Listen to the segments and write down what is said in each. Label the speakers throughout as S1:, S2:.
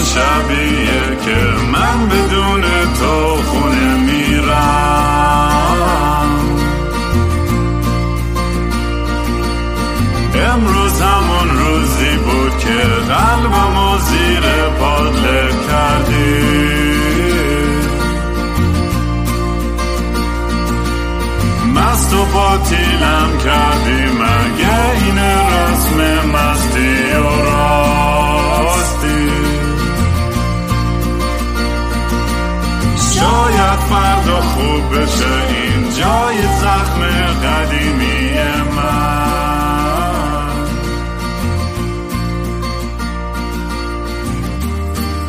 S1: شبیه که من بدون تو خوب بشه. این جای زخم قدیمی من.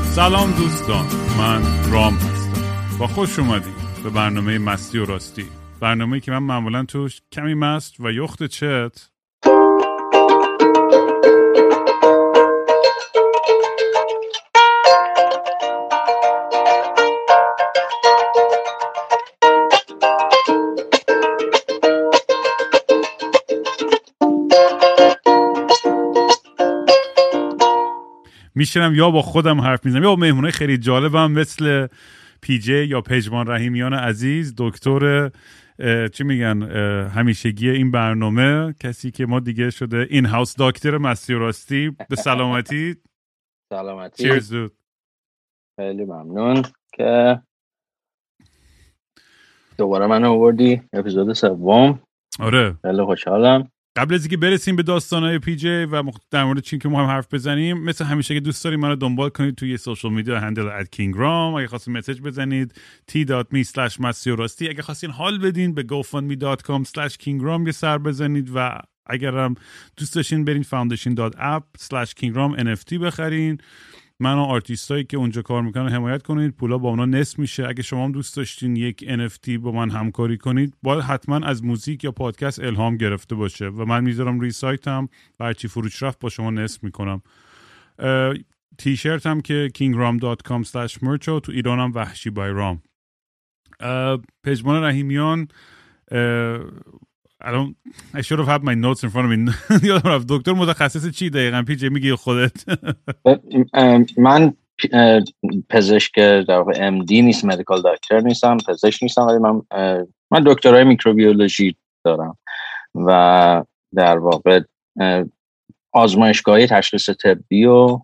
S2: سلام دوستان من رام هستم. با خوش اومدید به برنامه مستی و راستی. برنامه که من معمولا توش کمی مست و یخت چت میشنم یا با خودم حرف می‌زنم یا با مهمونه خیلی جالبم مثل پیجه یا پژمان رحیمیان عزیز دکتر چی میگن همیشگی این برنامه کسی که ما دیگه شده این هاوس داکتر مستی و راستی. به سلامتی.
S3: سلامتی.
S2: چیرز دود
S3: خیلی ممنون که دوباره من آوردی. اپیزود سوم.
S2: آره.
S3: خیلی خوشحالم.
S2: قبل از اینکه برسیم به داستانهای پی جی و. در مورد چین که ما هم حرف بزنیم مثل همیشه که دوست داریم منو دنبال کنید توی social media handle at کینگرام اگه خواستین message بزنید t.me slash مستی و راستی اگه خواستین حال بدین به gofundme.com slash kingram یه سر بزنید و اگر هم دوست داشتین برین foundation.app slash kingram NFT بخرین من و آرتیست هایی که اونجا کار می‌کنن حمایت کنید. پولا با اونا نصف میشه. اگه شما هم دوست داشتین یک NFT با من همکاری کنید باید حتما از موزیک یا پادکست الهام گرفته باشه. و من می‌ذارم روی سایتم و هرچی فروش رفت با شما نصف می‌کنم. تیشرت هم که kingram.com merch تو ایرانم وحشی بای رام. پژمان رحیمیان الان I should have had my notes in front of me. یادم رفت دکتر متخصص چی دقیقا؟ پیجه میگی خودت.
S3: من پزشک در ام دی نیست مدیکال دکتر نیستم پزشک نیستم ولی من من دکترای میکروبیولوژی دارم و در واقع آزمایشگاهی تشخیص طبی و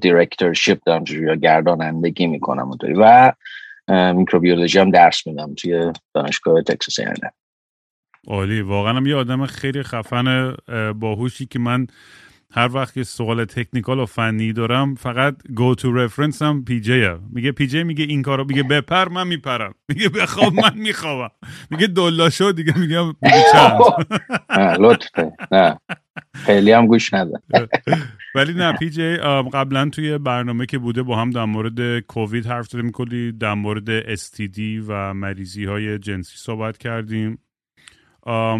S3: directorship دارم یا گردانندگی می‌کنم و میکروبیولوژی هم درس میدم توی دانشگاه تکساس A&M
S2: عالی. واقعا هم یه آدم خیلی خفن باهوشی که من هر وقت که سوال technical و فنی دارم فقط go-to reference م پی جی میگه پی جی میگه این کارو میگه بپر من میپرم. میگه بخواب من میخوابم. میگه دلا شو دیگه میگم میگه چند.
S3: لطفه. نه. خیلی هم گوش نده.
S2: ولی نه پی جی قبلا توی برنامه که بوده با هم در مورد کووید حرف زدیم کلی در مورد استیدی و مریضی های جنسی صحبت کردیم.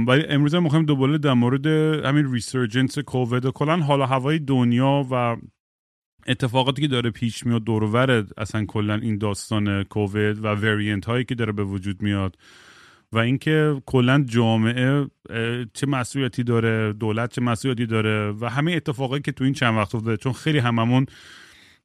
S2: ولی امروز هم می‌خوایم دوباره در مورد همین ریسرجنس کووید و کلا حال هوای دنیا و اتفاقاتی که داره پیش میاد دور اصلا کلا این داستان کووید و وریانت هایی که داره به وجود میاد و اینکه کلا جامعه چه مسئولیتی داره دولت چه مسئولیتی داره و همه اتفاقایی که تو این چند وقت افتاده چون خیلی هممون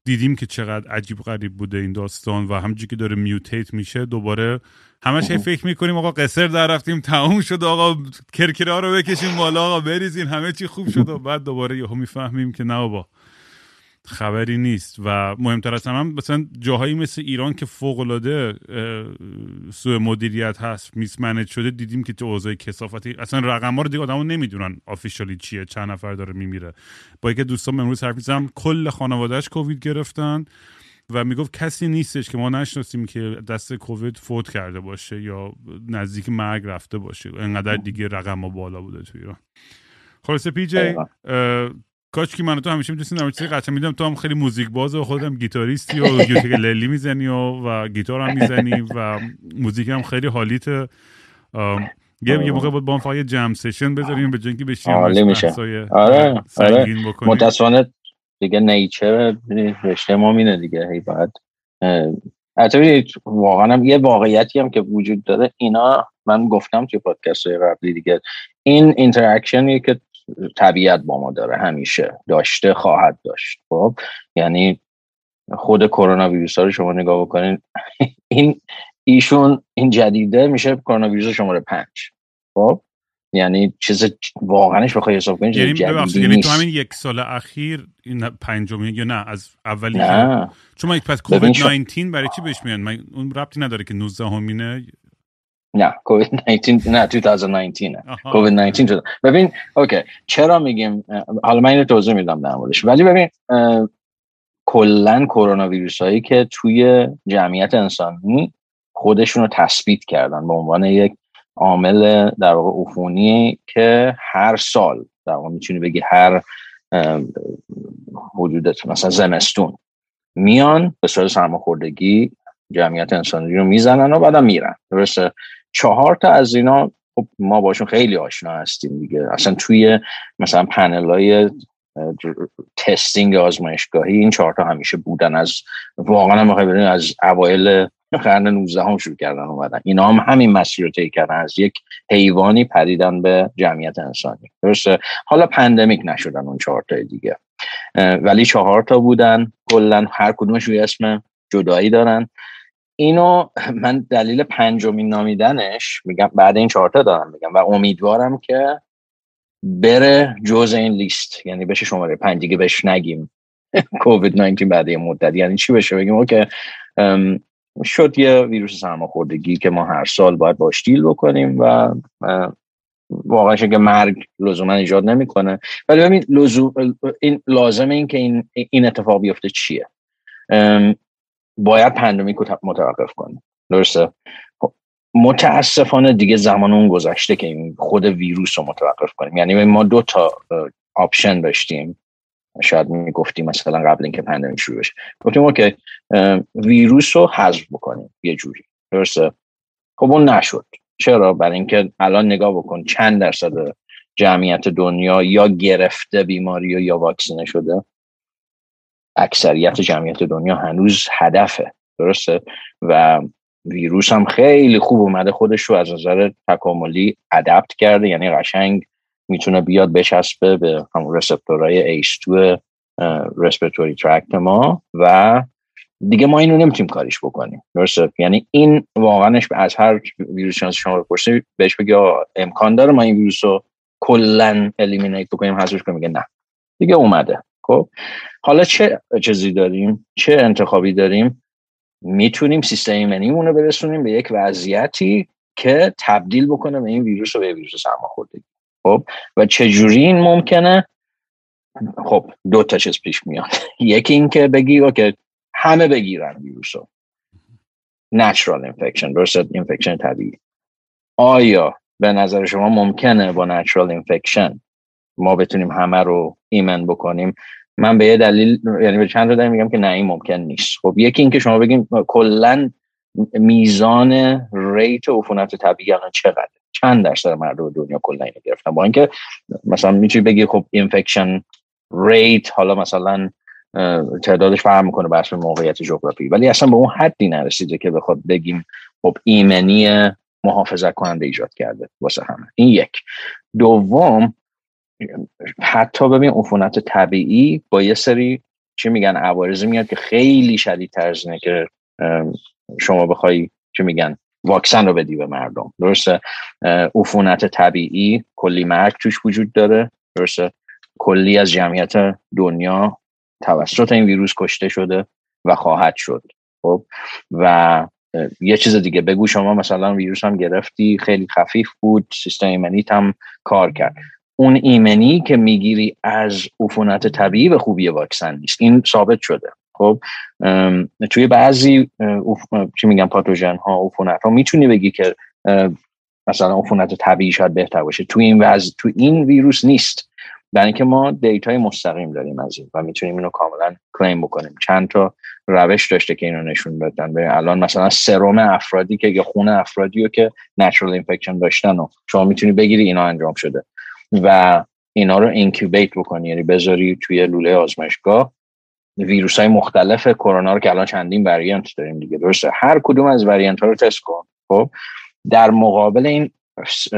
S2: دیدیم که چقدر عجیب غریب بوده این داستان و همونجوری که داره میوتیت میشه دوباره همش هی فکر می‌کنیم آقا قصر در رفتیم تموم شد آقا کرکره رو بکشیم بالا آقا بریزین همه چی خوب شد و بعد دوباره یهو می‌فهمیم که نه بابا. خبری نیست و مهمتر از همه مثلا جاهایی مثل ایران که فوق العاده سوء مدیریت هست mismanage شده دیدیم که تو اوضاع کثافتی اصلا رقم ها رو دیگه آدمو نمی‌دونن officially چیه چند نفر داره میمیره. با یکی دوستان امروز حرف می‌زنم کل خانوادهش کووید گرفتن و می‌گفت کسی نیستش که ما نشناسیم که از دست کووید فوت کرده باشه یا نزدیک مرگ رفته باشه. انقدر دیگه رقم ها بالا بوده تو ایران. خلاصه پی جی کاش که من تو همیشه می‌تونستیم در چیزی قطعا میدم تو هم خیلی موزیک باز و خودم گیتاریستی و خیلی می‌زنی و, و گیتار هم می‌زنی و موزیک هم خیلی حالیت. یه یه موقع بود با هم فقط jam session بذاریم به جنگی بشیم
S3: عالی میشه. آره آره. متاسفانه دیگه nature رشته ما مینه دیگه. هی بعد حتی واقعا هم یه واقعیتی هم که وجود داره اینا من گفتم توی پادکست های قبلی دیگه. این interaction ی که طبیعت با ما داره همیشه داشته خواهد داشت. خب یعنی خود کرونا ویروس ها رو شما نگاه بکنین این ایشون این جدیده میشه کرونا ویروس شماره پنج. خب یعنی چیز واقعاش بخوای حساب کنی
S2: یعنی یعنی تو همین یک سال اخیر این پنجمی یا نه از اولی نه. چون من پس کووید 19 برای چی بهش میان؟ من اون ربطی نداره که 19 همینه
S3: نه کووید 19 نه 2019 کووید 19 ببین اوکی چرا میگیم حالا من اینو توضیح میدم در موردش. ولی ببین کلا کرونا ویروس هایی که توی جمعیت انسانی خودشون رو تثبیت کردن به عنوان یک عامل در واقع عفونی که هر سال در واقع می‌تونی بگی هر حدودت مثلا زمستون میان به صورت سرماخوردگی جمعیت انسانی رو می‌زنن و بعدا میرن. درسته؟ چهار تا از اینا خب ما باشون خیلی آشنا هستیم دیگه. اصلا توی مثلا پنل های testing آزمایشگاهی این چهارتا همیشه بودن. از واقعا هم از اوایل قرن 19 هم شروع کردن اومدن. اینا هم همین مسیر رو طی کردن. از یک حیوانی پریدن به جمعیت انسانی. درسته؟ حالا pandemic نشدن اون چهار تا دیگه. ولی چهار تا بودن. کلا هر کدومش روی اسم جدایی دارن. اینو من دلیل پنجمین نامیدنش میگم بعد این چهارتا دارم میگم و امیدوارم که بره جز این لیست. یعنی بشه شماره پنج دیگه بهش نگیم. کووید 19 بعد یه مدت یعنی چی بشه؟ بگیم اوکی شد یه ویروس سرماخوردگی که ما هر سال باید باش دیل بکنیم و واقعا که مرگ لزوما ایجاد نمی‌کنه. ولی ببین این لازمه این که این, این اتفاق بیفته چیه؟ باید pandemic رو متوقف کنیم درسته؟ خب، متاسفانه دیگه زمان اون گذشته که این خود ویروس رو متوقف کنیم. یعنی ما دو تا option داشتیم. شاید می‌گفتیم مثلا قبل اینکه pandemic شروع بشه. گفتیم okay ویروس رو حذف بکنیم. یه جوری. درسته؟ خب اون نشد. چرا؟ برای اینکه الان نگاه بکن چند درصد جمعیت دنیا یا گرفته بیماری یا واکسینه شده. اکثریت جمعیت دنیا هنوز هدفه درسته؟ و ویروس هم خیلی خوب اومده خودش رو از نظر تکاملی adapt کرده یعنی قشنگ می‌تونه بیاد بچسبه به همون receptor های ACE2 receptor ی tract ما و دیگه ما اینو نمی‌تونیم کاریش بکنیم درسته؟ یعنی این واقعاش از هر ویروس شما بپرسید بهش بگی امکان داره ما این ویروس رو کلا الیمینیت بکنیم حذفش کنیم؟ میگه نه. دیگه اومده. خب حالا چه چیزی داریم؟ چه انتخابی داریم؟ می‌تونیم سیستم ایمنیمون رو برسونیم به یک وضعیتی که تبدیل بکنه به این ویروس رو به ویروس سرماخوردگی. خب و چجوری این ممکنه؟ خب دو تا چیز پیش میاد. یکی این که بگی که همه بگیرن ویروس رو natural infection درست اینفکشن طبیعی. آیا به نظر شما ممکنه با natural infection ما بتونیم همه رو ایمن بکنیم. من به یه دلیل یعنی به چند دلیل میگم که نه این ممکن نیست. خب یکی اینکه شما بگیم کلا میزان rate عفونت طبیعی الان چقدره؟ چند درصد مردم دنیا کلا اینو گرفتن؟ با اینکه مثلا می‌تونی بگی خب infection rate حالا مثلا تعدادش فرق می‌کنه بحث موقعیت جغرافی. ولی اصلا به اون حدی نرسیده که بخواد بگیم خب ایمنی محافظت کننده ایجاد کرده واسه همه. این یک. دوم حتی ببین عفونت طبیعی با یه سری چی میگن عوارضی میاد که خیلی شدید ترزینه که شما بخوای چی میگن واکسن رو بدی به مردم. درسته؟ عفونت طبیعی کلی مرگ توش وجود داره. درسته؟ کلی از جمعیت دنیا توسط این ویروس کشته شده و خواهد شد. خب؟ و یه چیز دیگه بگو شما مثلا ویروس هم گرفتی خیلی خفیف بود سیستم ایمنیت هم کار کرد. اون ایمنی که می‌گیری از عفونت طبیعی به خوبی واکسن نیست. این ثابت شده. خب توی بعضی چی میگن پاتوژن ها عفونت ها می‌تونی بگی که مثلا عفونت طبیعی شاید بهتر باشه. توی این وضع تو این ویروس نیست. برای اینکه ما data ی مستقیم داریم از این و می‌تونیم اینو کاملا claim بکنیم. چند تا روش داشته که اینو نشون بدن به الان مثلا سرم افرادی که یا خون افرادی رو که natural infection داشتن و شما می‌تونی بگیری اینا انجام شده. و اینا رو incubate بکنی. یعنی بذاری توی لوله آزمایشگاه. ویروس های مختلف کرونا رو که الان چندین variant داریم دیگه. درسته. هر کدوم از variant ها رو تست کن. خب؟ در مقابل این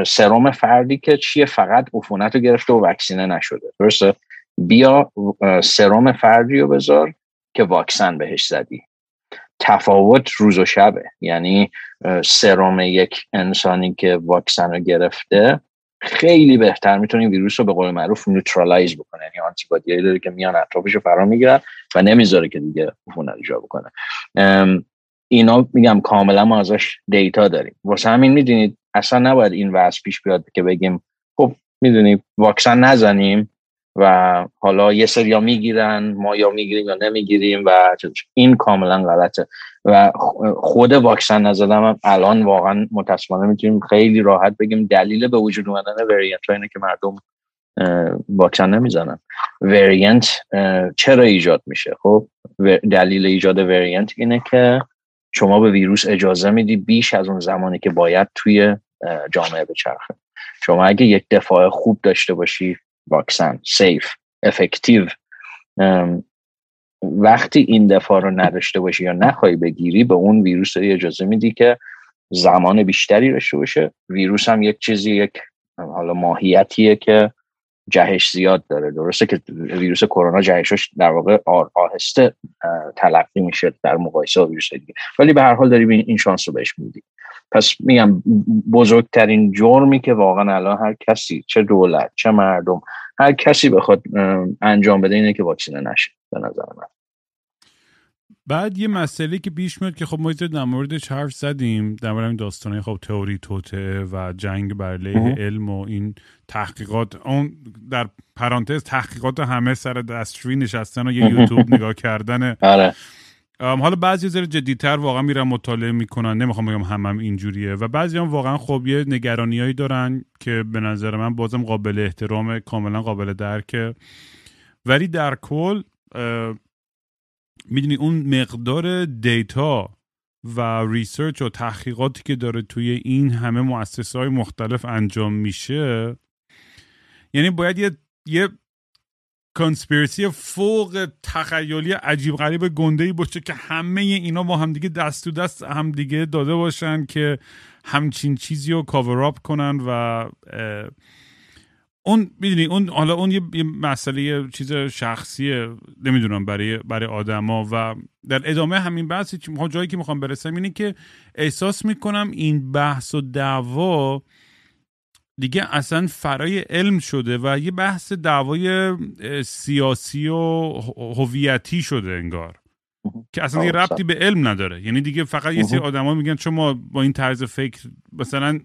S3: سرم فردی که چیه؟ فقط عفونت رو گرفته و وکسینه نشده. درسته؟ بیا سرم فردی رو بذار که واکسن بهش زدی. تفاوت روز و شبه. یعنی سرم یک انسانی که واکسن رو گرفته خیلی بهتر می‌تونه ویروس رو به قول معروف neutralize بکنه. یعنی antibody داره که میان اطرافش رو فرا می‌گیرن و نمی‌ذاره که دیگه عفونت ایجاد بکنه. اینا میگم کاملا ما ازش دیتا داریم. واسه همین می‌دونید اصلا نباید این وضع پیش بیاد که بگیم خب می‌دونی واکسن نزنیم و حالا یه سریا می‌گیرن ما یا می‌گیریم یا نمی‌گیریم و این کاملا غلطه. و خود واکسن نزدم هم الان واقعا متاسفانه می‌تونیم خیلی راحت بگیم دلیل به وجود اومدن وریانت اینه که مردم واکسن نمی‌زنن. وریانت چرا ایجاد میشه؟ خب دلیل ایجاد وریانت اینه که شما به ویروس اجازه میدی بیش از اون زمانی که باید توی جامعه بچرخه. شما اگه یک دفاع خوب داشته باشی واکسن سیف افکتیو وقتی این دفاع رو نداشته باشی یا نخوای بگیری به اون ویروس رو اجازه میدی که زمان بیشتری داشته باشه. ویروس هم یک چیزی یک حالا ماهیتیه که جهش زیاد داره. درسته که ویروس کرونا جهشش در واقع آهسته تلقی میشه در مقایسه با ویروس دیگه. ولی به هر حال داریم این شانس رو بهش میدی پس میگم بزرگترین جرمی که واقعا الان هر کسی چه دولت چه مردم هر کسی بخواد انجام بده اینه که واکسینه نشه. به نظر من.
S2: بعد یه مسئله که پیش میاد که خب ما در موردش حرف زدیم در مورد داستانه خب تئوری توته و جنگ بر علیه علم و این تحقیقات. اون در پرانتز تحقیقات همه سر دستشویی نشستن و یه یوتیوب نگاه کردن.
S3: آره.
S2: حالا بعضی ذره جدیتر واقعا میرن مطالعه می‌کنن. نمی‌خوام بگم همه هم اینجوریه. و بعضی هم واقعا خب یه نگرانیایی دارن که به نظر من بازم قابل احترام کاملا قابل درکه. ولی در کل می‌دونی اون مقدار data و research و تحقیقاتی که داره توی این همه مؤسسه های مختلف انجام میشه یعنی باید یه یه کنسپیرسی فوق تخیلی عجیب غریب گنده ای باشه که همه اینا با همدیگه دست تو دست همدیگه داده باشن که همچین چیزی رو کاور کنن و اون می‌دونی اون حالا اون یه مسئله یه چیز شخصیه نمی‌دونم برای برای آدما و در ادامه همین بحث جایی که می‌خوام برسم اینه که احساس می‌کنم این بحث و دعوا دیگه اصلا فرای علم شده و یه بحث دعوای سیاسی و هویتی شده انگار. که اصلا یه ربطی به علم نداره. یعنی دیگه فقط یه سری آدما میگن چون ما با این طرز فکر مثلا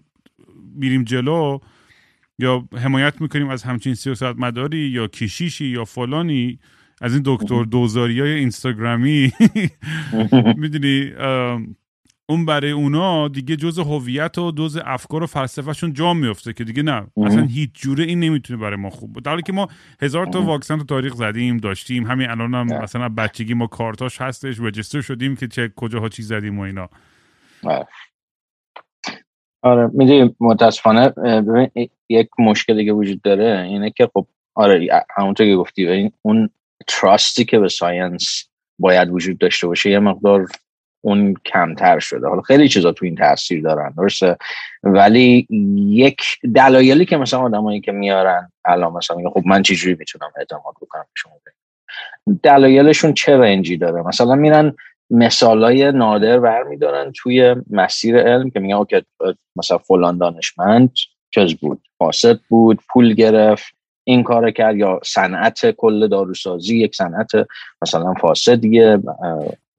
S2: میریم جلو یا حمایت می‌کنیم از همچین سیاست مداری یا کشیشی یا فلانی؟ از این دکتر دوزاری های اینستاگرامی. می‌دونی اون برای اونا دیگه جز هویت و جز افکار و فلسفهشون جا میفته که دیگه نه اصلا هیچ جوره این نمی‌تونه برای ما خوب بود. در حالی که ما هزار تا واکسن تو تاریخ زدیم داشتیم. همین الان هم مثلا بچگی ما کارتاش هستش register شدیم که چه کجاها چی زدیم و اینا.
S3: آره می‌دونی متاسفانه یک مشکلی که وجود داره اینه که خب آره همونطور که گفتی اون trust ی که به science باید وجود داشته باشه یه مقدار اون کمتر شده. حالا خیلی چیزا تو این تاثیر دارن درسته؟ ولی یک دلایلی که مثلا آدمایی که میارن الان مثلا خب من چجوری می‌تونم اعتماد بکنم؟ شما دلایلشون چه رنجی داره؟ مثلا میرن مثالای نادر برمیدارن توی مسیر علم که میگن اوکی مثلا فلان دانشمند چیز بود فاسد بود پول گرفت این کار کرد یا صنعت کل داروسازی یک صنعت مثلا فاسدیه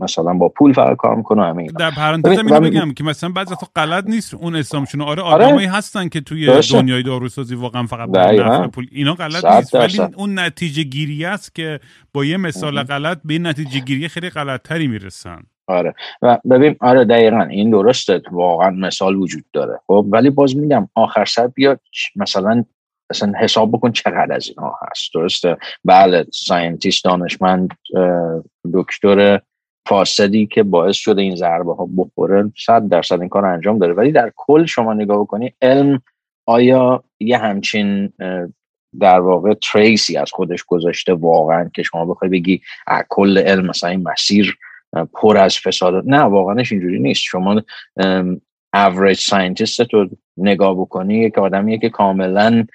S3: مثلا با پول فقط کار می‌کنه همین
S2: در پرانتز اینو بگم که مثلا بعضی وقتا غلط نیست اون اسلامشون آره آدمایی آره. هستن که توی داشته. دنیای داروسازی واقعا فقط با پول. اینا غلط نیست. ولی اون نتیجه گیری است که با یه مثال غلط به این نتیجه گیری خیلی غلط تری می‌رسن.
S3: آره. و ببین آره دقیقا. این درسته. واقعا مثال وجود داره. خب ولی باز میگم آخر سر بیاد مثلا مثلا حساب بکن چقدر از اینها هست. درسته؟ بله scientist دانشمند دکتر فاسدی که باعث شده این ضربه ها بخوره صد درصد این کار انجام داره. ولی در کل شما نگاه بکنی علم آیا یه همچین در واقع trace ی از خودش گذاشته واقعا که شما بخوای بگی کل علم مثلا این مسیر پر از فساد نه واقعاش اینجوری نیست. شما average scientist رو نگاه بکنی یک آدمیه که کاملا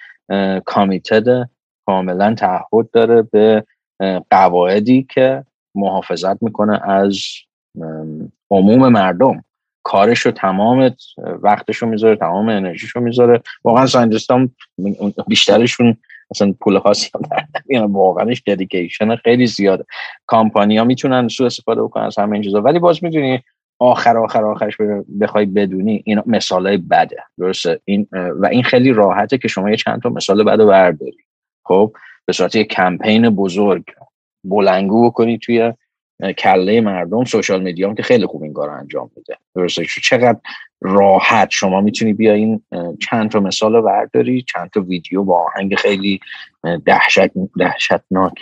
S3: committed کاملا تعهد داره به قواعدی که محافظت می‌کنه از عموم مردم. کارش رو تمام وقتش رو می‌ذاره تمام انرژیش رو می‌ذاره. واقعا scientist هم بیشترشون اصلا پول خاصی هم در واقعاش dedication خیلی زیاده. کامپانی ها می‌تونن سو استفاده بکنن از همه این چیزا. ولی باز می‌دونی آخر آخر آخرش بخوای بدونی این مثال بده. درسته؟ این و این خیلی راحته که شما یه چند تا مثال بده برداری. خب؟ به صورت یه کمپین بزرگ. بلنگو بکنی توی کله مردم. سوشال میدیا که خیلی خوب این کار انجام میده. درسته چقدر راحت شما می‌تونی بیاین چند تا مثال رو برداری چند تا ویدیو با آهنگ خیلی دهشت دهشتناک.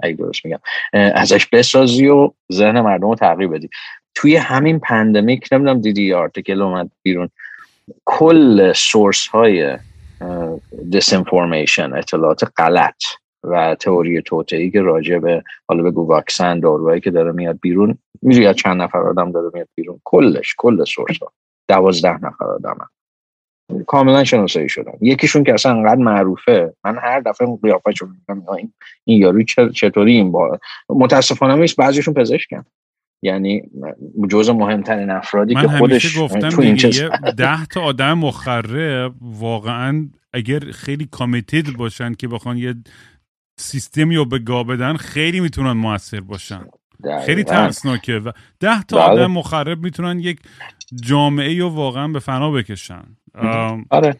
S3: اگه درست میگم. ازش بسازی و ذهن مردم رو تغییر بدی. توی همین pandemic نمی‌دونم دیدی article اومد بیرون. کل source های disinformation اطلاعات غلط و تئوری توطئه‌ای که راجع به حالا بگو واکسن داروهایی که داره میاد بیرون می‌دونی چند نفر آدم داره میاد بیرون؟ کلش کل source ها. دوازده نفر آدم هم. کاملا شناسایی شدن. یکیشون که اصلا انقدر معروفه من هر دفعه قیافه میگم این این یارو چطوری این با متاسفانه نیست بعضیشون پزشکن. یعنی جزء مهمترین افرادی که خودش
S2: گفتم تو این ده تا آدم مخرب واقعا اگر خیلی کامیتید باشن که بخوان یه سیستمی رو به گا بدن خیلی می‌تونن موثر باشن. خیلی ترسناکه و ده تا بله. آدم مخرب می‌تونن یک جامعه رو واقعا به فنا بکشن.
S3: آره.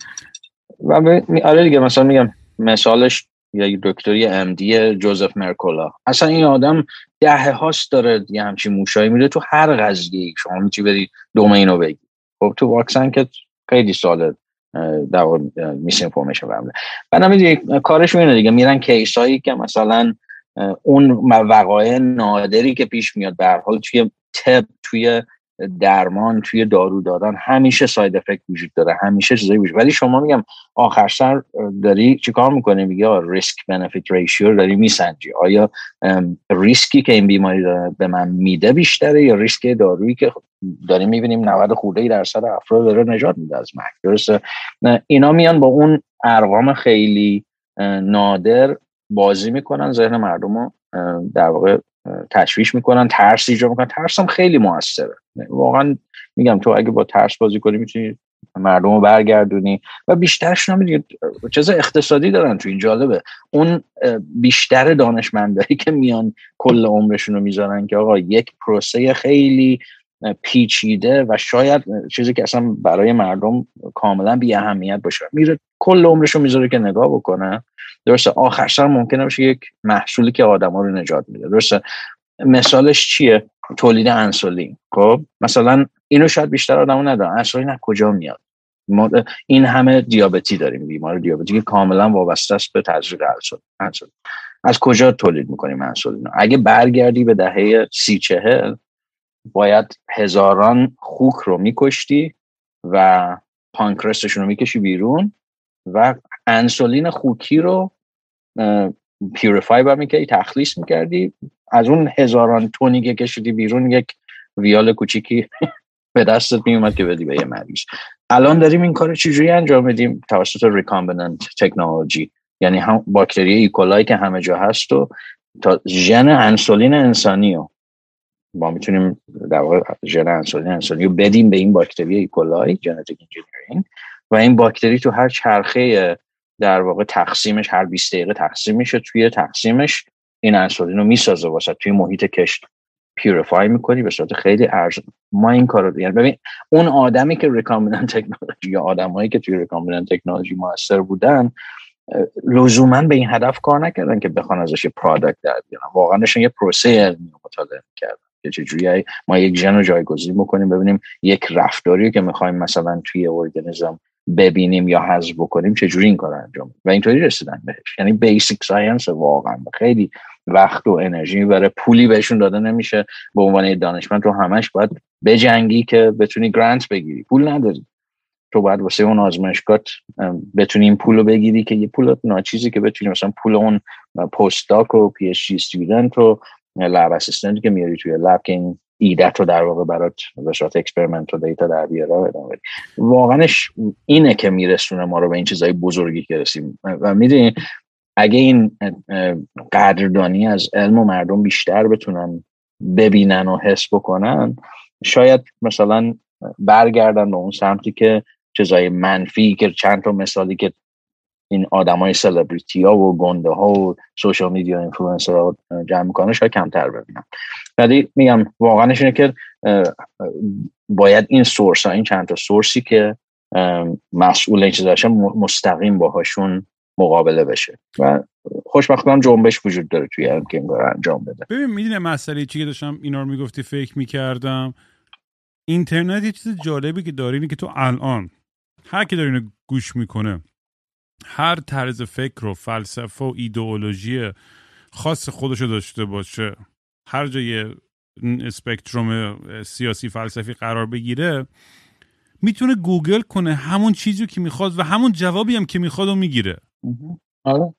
S3: و آره دیگه مثلا میگم مثالش یا دکتری امدی جوزف مرکولا. اصلا این آدم دهه هاست داره یه همچین موشایی میده تو هر قضیه شما می‌تونی بری دومین رو بگی. خب تو واکسن که خیلی ساله در میس انفورمیشن برمیده بعد کارش اینه دیگه. میرن کیس هایی که مثلا اون وقایع نادری که پیش میاد به حال توی تب توی درمان توی دارو دادن. همیشه side effect وجود داره. همیشه چیزایی وجود ولی شما میگم آخر سر داری چیکار می‌کنه میگه risk benefit ratio داری میسنجی. آیا ریسکی که این بیماری به من میده بیشتره یا ریسک دارویی که داریم می‌بینیم 90 خورده درصد افراد داره نجات میده از مرگ؟ درسته؟ اینا میان با اون ارقام خیلی نادر بازی می‌کنن ذهن مردم رو در واقع تشویش می‌کنن ترس ایجاد می‌کنن. ترس هم خیلی موثره. واقعا میگم تو اگه با ترس بازی کنی می‌تونی مردم رو برگردونی و بیشترش هم چیز اقتصادی دارن تو این جالبه. اون بیشتر دانشمندایی که میان کل عمرشون رو می‌ذارن که آقا یک پروسه خیلی پیچیده و شاید چیزی که اصلا برای مردم کاملا بی اهمیت باشه. میره کل عمرش رو می‌ذاره که نگاه بکنه. درسته آخر سر ممکنه باشه یک محصولی که آدما رو نجات میده. درسته مثالش چیه؟ تولید انسولین. خب مثلا اینو شاید بیشتر آدمو ندارن انسولین از کجا میاد؟ ما این همه دیابتی داریم بیمار دیابتی که کاملا وابسته است به تزریق انسولین. از کجا تولید می‌کنیم انسولین اگه برگردی به دهه سی چهل باید هزاران خوک رو میکشتی و pancreas شون رو می‌کشی بیرون و انسولین خوکی رو purify می‌کردی تخلیص می‌کردی. از اون هزاران تونی که کشیدی بیرون یک ویال کوچیکی به دستت میومد که بدی به یه مریض. الان داریم این کار چجوری انجام بدیم توسط recombinant technology. یعنی هم باکتری E. coli که همه جا هست و تا ژن انسولین انسانی رو ما می‌تونیم در واقع ژن انسولین انسانی رو بدیم به این باکتری E. coli genetic engineering و این باکتری تو هر چرخه در واقع تقسیمش هر 20 دقیقه تقسیم میشه توی تقسیمش این انسولین رو می‌سازه واسه توی محیط کشت purify می‌کنی به صورت خیلی ارزون. ما این کار رو یعنی ببین اون آدمی که recombinant technology یا آدمایی که توی recombinant technology موثر بودن لزوما به این هدف کار نکردن که بخوان ازش یه product در بیارن. واقعا یه پروسه علمی مطالعه کردن که چجوری ما یک ژن رو جایگزین بکنیم ببینیم یک رفتاری که می‌خوایم مثلا توی ارگانیسم ببینیم یا حذف بکنیم چجوری این کار انجام و اینطوری رسیدن بهش. یعنی basic science واقعا. خیلی وقت و انرژی می‌بره پولی بهشون داده نمیشه به عنوان دانشمند تو همش باید بجنگی که بتونی grant بگیری. پول نداری. تو باید واسه اون آزمایشگاه بتونی این پول رو بگیری که یه پول ناچیزی که بتونی مثلا پول اون postdoc و PhD student و lab assistant که میاری توی lab که این ایدت رو در واقع برات به صورت experiment و data در بیاره واقعاش اینه که میرسونه ما رو به این چیزای بزرگی که رسیدیم و می‌دونی اگه این قدردانی از علم و مردم بیشتر بتونن ببینن و حس بکنن شاید مثلا برگردن به اون سمتی که چیزای منفی که چند تا مثالی که این آدمای سلبریتی ها و گنده ها و social media influencer ها جمع می‌کنه شاید کمتر ببینم ولی میگم واقعا اینه که باید این source ها این چند تا source ی که مسئول این چیزاشه مستقیم باهاشون مقابله بشه. و خوشبختانه جنبش وجود داره توی هم که این انجام بده.
S2: ببین می‌دونه مسئله چی داشتم اینا رو می‌گفتی فکر می‌کردم؟ اینترنت یه چیز جالبی که داره اینه که تو الان هر کی داره گوش می‌کنه هر طرز فکر و فلسفه و ایدئولوژی خاص خودشو داشته باشه هر جای اسپکتروم سیاسی فلسفی قرار بگیره می‌تونه گوگل کنه همون چیزی که می‌خواد و همون جوابی هم که می‌خواد و می‌گیره.
S3: آره.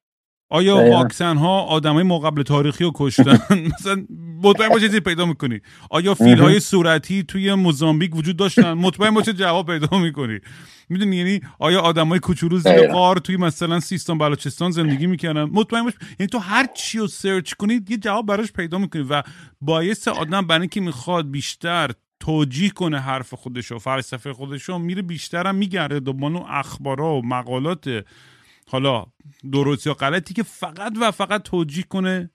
S2: آیا واکسن ها آدم های مقابل تاریخی رو کشتن؟ مثلا مطمئن باشه چیزی پیدا می‌کنی. آیا فیل های صورتی توی موزامبیک وجود داشتن؟ مطمئن باشه جواب پیدا می‌کنی. می‌دونی یعنی آیا های کوچولو زیر قار توی مثلا سیستان بلوچستان زندگی می‌کنن مطمئن باش. یعنی تو هر چی رو سرچ کنید یه جواب براش پیدا می‌کنی و باعث آدم برای که می‌خواد بیشتر توجیه کنه حرف خودشو فلسفه خودشو میره بیشتر میگرده دنبال اخبارا و مقالات حالا درست یا غلطی که فقط و فقط توجیه کنه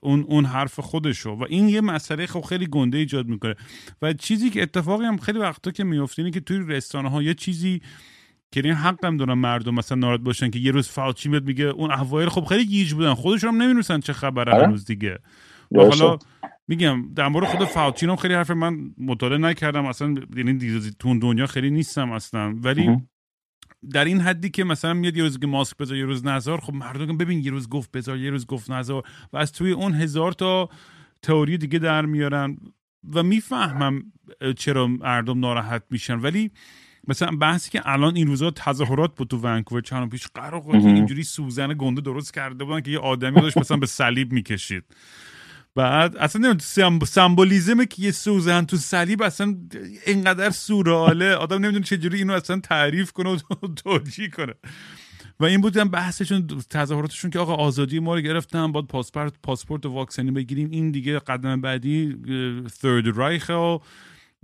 S2: اون اون حرف خودشو. و این یه مسئله خب خیلی گنده ایجاد می‌کنه. و چیزی که اتفاقی هم خیلی وقتا که میفته اینه که توی رستوران ها یه چیزی که این حق هم دارن مردم مثلا ناراحت باشن که یه روز فاوچی میاد میگه اون اوایل خب خیلی گیج بودن. خودشون هم نمی‌دونن چه خبره آره. هنوز دیگه. و حالا میگم در مورد خود فاوچی هم خیلی حرف من مطالعه نکردم. اصلا یعنی تو دنیا خیلی نیستم اصلا. ولی در این حدی که مثلا میاد یه روز که ماسک بذار یه روز نزار خب مردم ببین یه روز گفت بذار یه روز گفت نزار و از توی اون هزار تا تئوری دیگه در میارن و می‌فهمم چرا مردم ناراحت میشن. ولی مثلا بحثی که الان این روزا تظاهرات بود تو ونکوور چند پیش قرار اینجوری سوزن گنده درست کرده بودن که یه آدمی داشت مثلا به صلیب می‌کشید. بعد اصلا سمبولیزم که یه سوزن تو صلیب اصلا اینقدر سوراله. آدم نمی‌دونه چجوری اینو اصلا تعریف کنه و توجیه کنه. و این بود بحثشون تظاهراتشون که آقا آزادی ما رو گرفتن باید پاسپورت پاسپورت واکسنی بگیریم. این دیگه قدم بعدی Third Reich و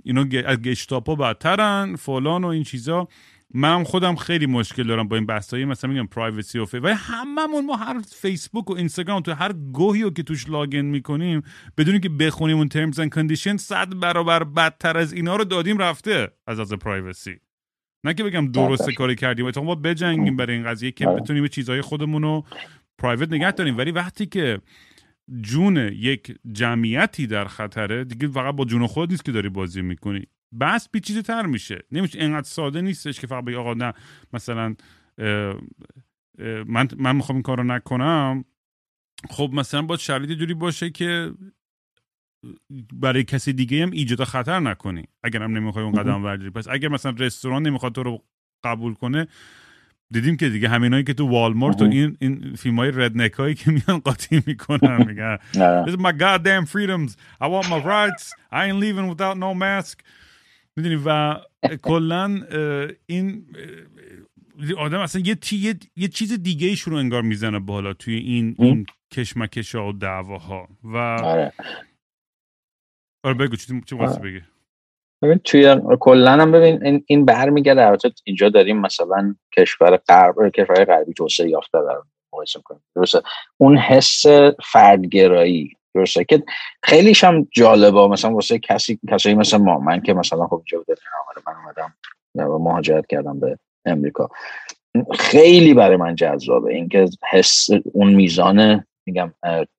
S2: اینا گشتاپو بدترن فلان و این چیزا. من خودم خیلی مشکل دارم با این بحثایی مثلا میگم privacy و و هممون ما هر فیسبوک و اینستاگرام تو هر گوهی رو که توش login می‌کنیم بدونی که بخونیم اون terms and condition صد برابر بدتر از اینا رو دادیم رفته از از privacy نه که بگم درست کاری کردیم اتفاقا ما بجنگیم برای این قضیه که آره. بتونیم چیزهای خودمون رو پرایوت نگه داریم. ولی وقتی که جون یک جمعیتی در خطره دیگه فقط با جون خود نیست که داری بازی می‌کنی. بس پیچیده تر میشه. نمیشه اینقدر ساده نیستش که فقط بگی آقا نه مثلا من من می‌خوام این کار رو نکنم. خب مثلا باید شرایط جوری باشه که برای کسی دیگه هم ایجاد خطر نکنی. اگر هم نمی‌خوای اون قدم برداری. پس اگر مثلا رستوران نمی‌خواد تو رو قبول کنه دیدیم که دیگه همینایی که تو والمارت و این این فیلم های ردنک هایی که میان قاطی می‌کنن میگن This is my goddamn freedoms. I want my rights. I ain't leaving without no mask. می‌دونی؟ و کلا این آدم اصلا یه, یه،, یه چیز دیگه ایش رو انگار می‌زنه بالا توی این این کشمکش ها و دعواها. و آره, آره بگو چی چی واسه بگی؟
S3: ببین توی کلا هم ببین این, این برمیگرده. البته اینجا داریم مثلا کشور غرب کشور غربی توسعه یافته در مقایسه کنیم درسته؟ اون حس فردگرایی درسته که خیلیش هم جالبه. مثلا واسه کسی کسایی مثل ما من که مثلا خب اینجا بوده من اومدم مهاجرت کردم به امریکا. خیلی برای من جذابه. اینکه حس اون میزان میگم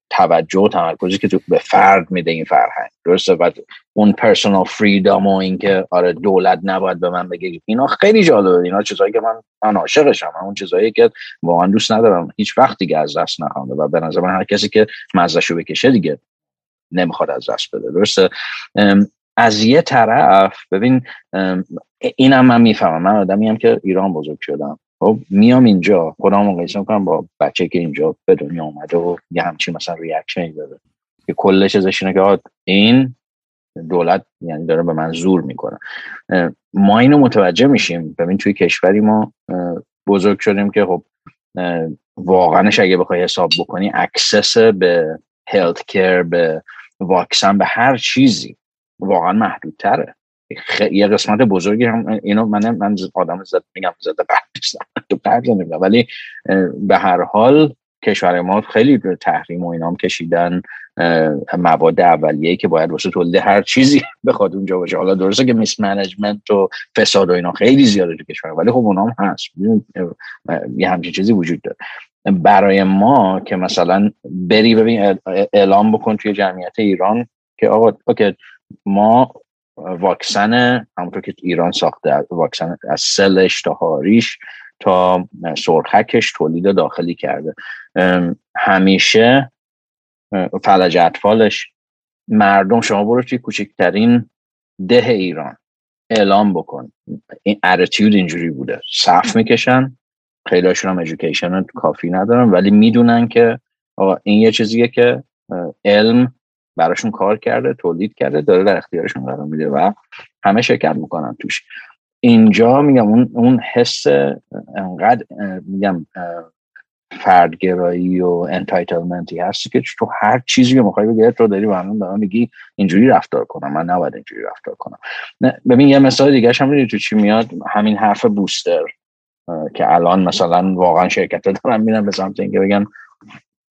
S3: توجه و تمرکزی که تو به فرد میده این فرهنگ. درسته؟ و اون پرسونال فریدام و اینکه آره دولت نباید به من بگه. اینا خیلی جالبه. اینا چیزایی که من من عاشقشم. اون چیزایی که واقعا دوست ندارم. هیچ وقت دیگه از دست نخوام. و به نظر من هر کسی که مزهشو بکشه دیگه نمی‌خواد از دست بده. درسته؟ از یه طرف ببین اینم من می‌فهمم. من آدمی هم که ایران بزرگ شدم. خب میام اینجا. خودم مقایسه می‌کنم با بچه که اینجا به دنیا اومده و یه همچین مثلا ریاکشنی داره. که کلش ازش اینه که این دولت یعنی داره به من زور می‌کنه. ما اینو متوجه میشیم. ببین توی کشوری ما بزرگ شدیم که خب واقعاش اگه بخوای حساب بکنی اکسس به هلت کر به واکسن به هر چیزی واقعا محدودتره. یه قسمت بزرگی هم اینو من من آدم زد میگم زده قرد تو ولی به هر حال کشور ما خیلی تحریم و اینام کشیدن مواد اولیه که باید واسه تولید هر چیزی بخواد اونجا باشه. حالا درسته که mismanagement و فساد و اینا خیلی زیاده تو کشور ولی خب اونام هست. یه همچین چیزی وجود داره. برای ما که مثلا بری ببین اعلام بکن توی جمعیت ایران که آقا okay ما واکسن همونطور که ایران ساخته واکسن از سلش تا هاریش تا سرخکش تولید داخلی کرده. همیشه فلج اطفالش مردم شما برو توی کوچکترین ده ایران اعلام بکن. این اتیتود اینجوری بوده. صف می‌کشن. خیلی هاشون هم کافی ندارن ولی می‌دونن که این یه چیزیه که علم براشون کار کرده تولید کرده داره در اختیارشون قرار میده و همه شرکت می‌کنن توش. اینجا میگم اون اون حس انقدر میگم فردگرایی و انتایتلمنتی هستی که تو هر چیزی که می‌خوای بگی تو داری به من میگی اینجوری رفتار کنم من نباید اینجوری رفتار کنم. ببین یه مثال دیگه هم تو چی میاد؟ همین حرف بوستر که الان مثلا واقعا شرکت دارن میرن به سمت اینکه بگن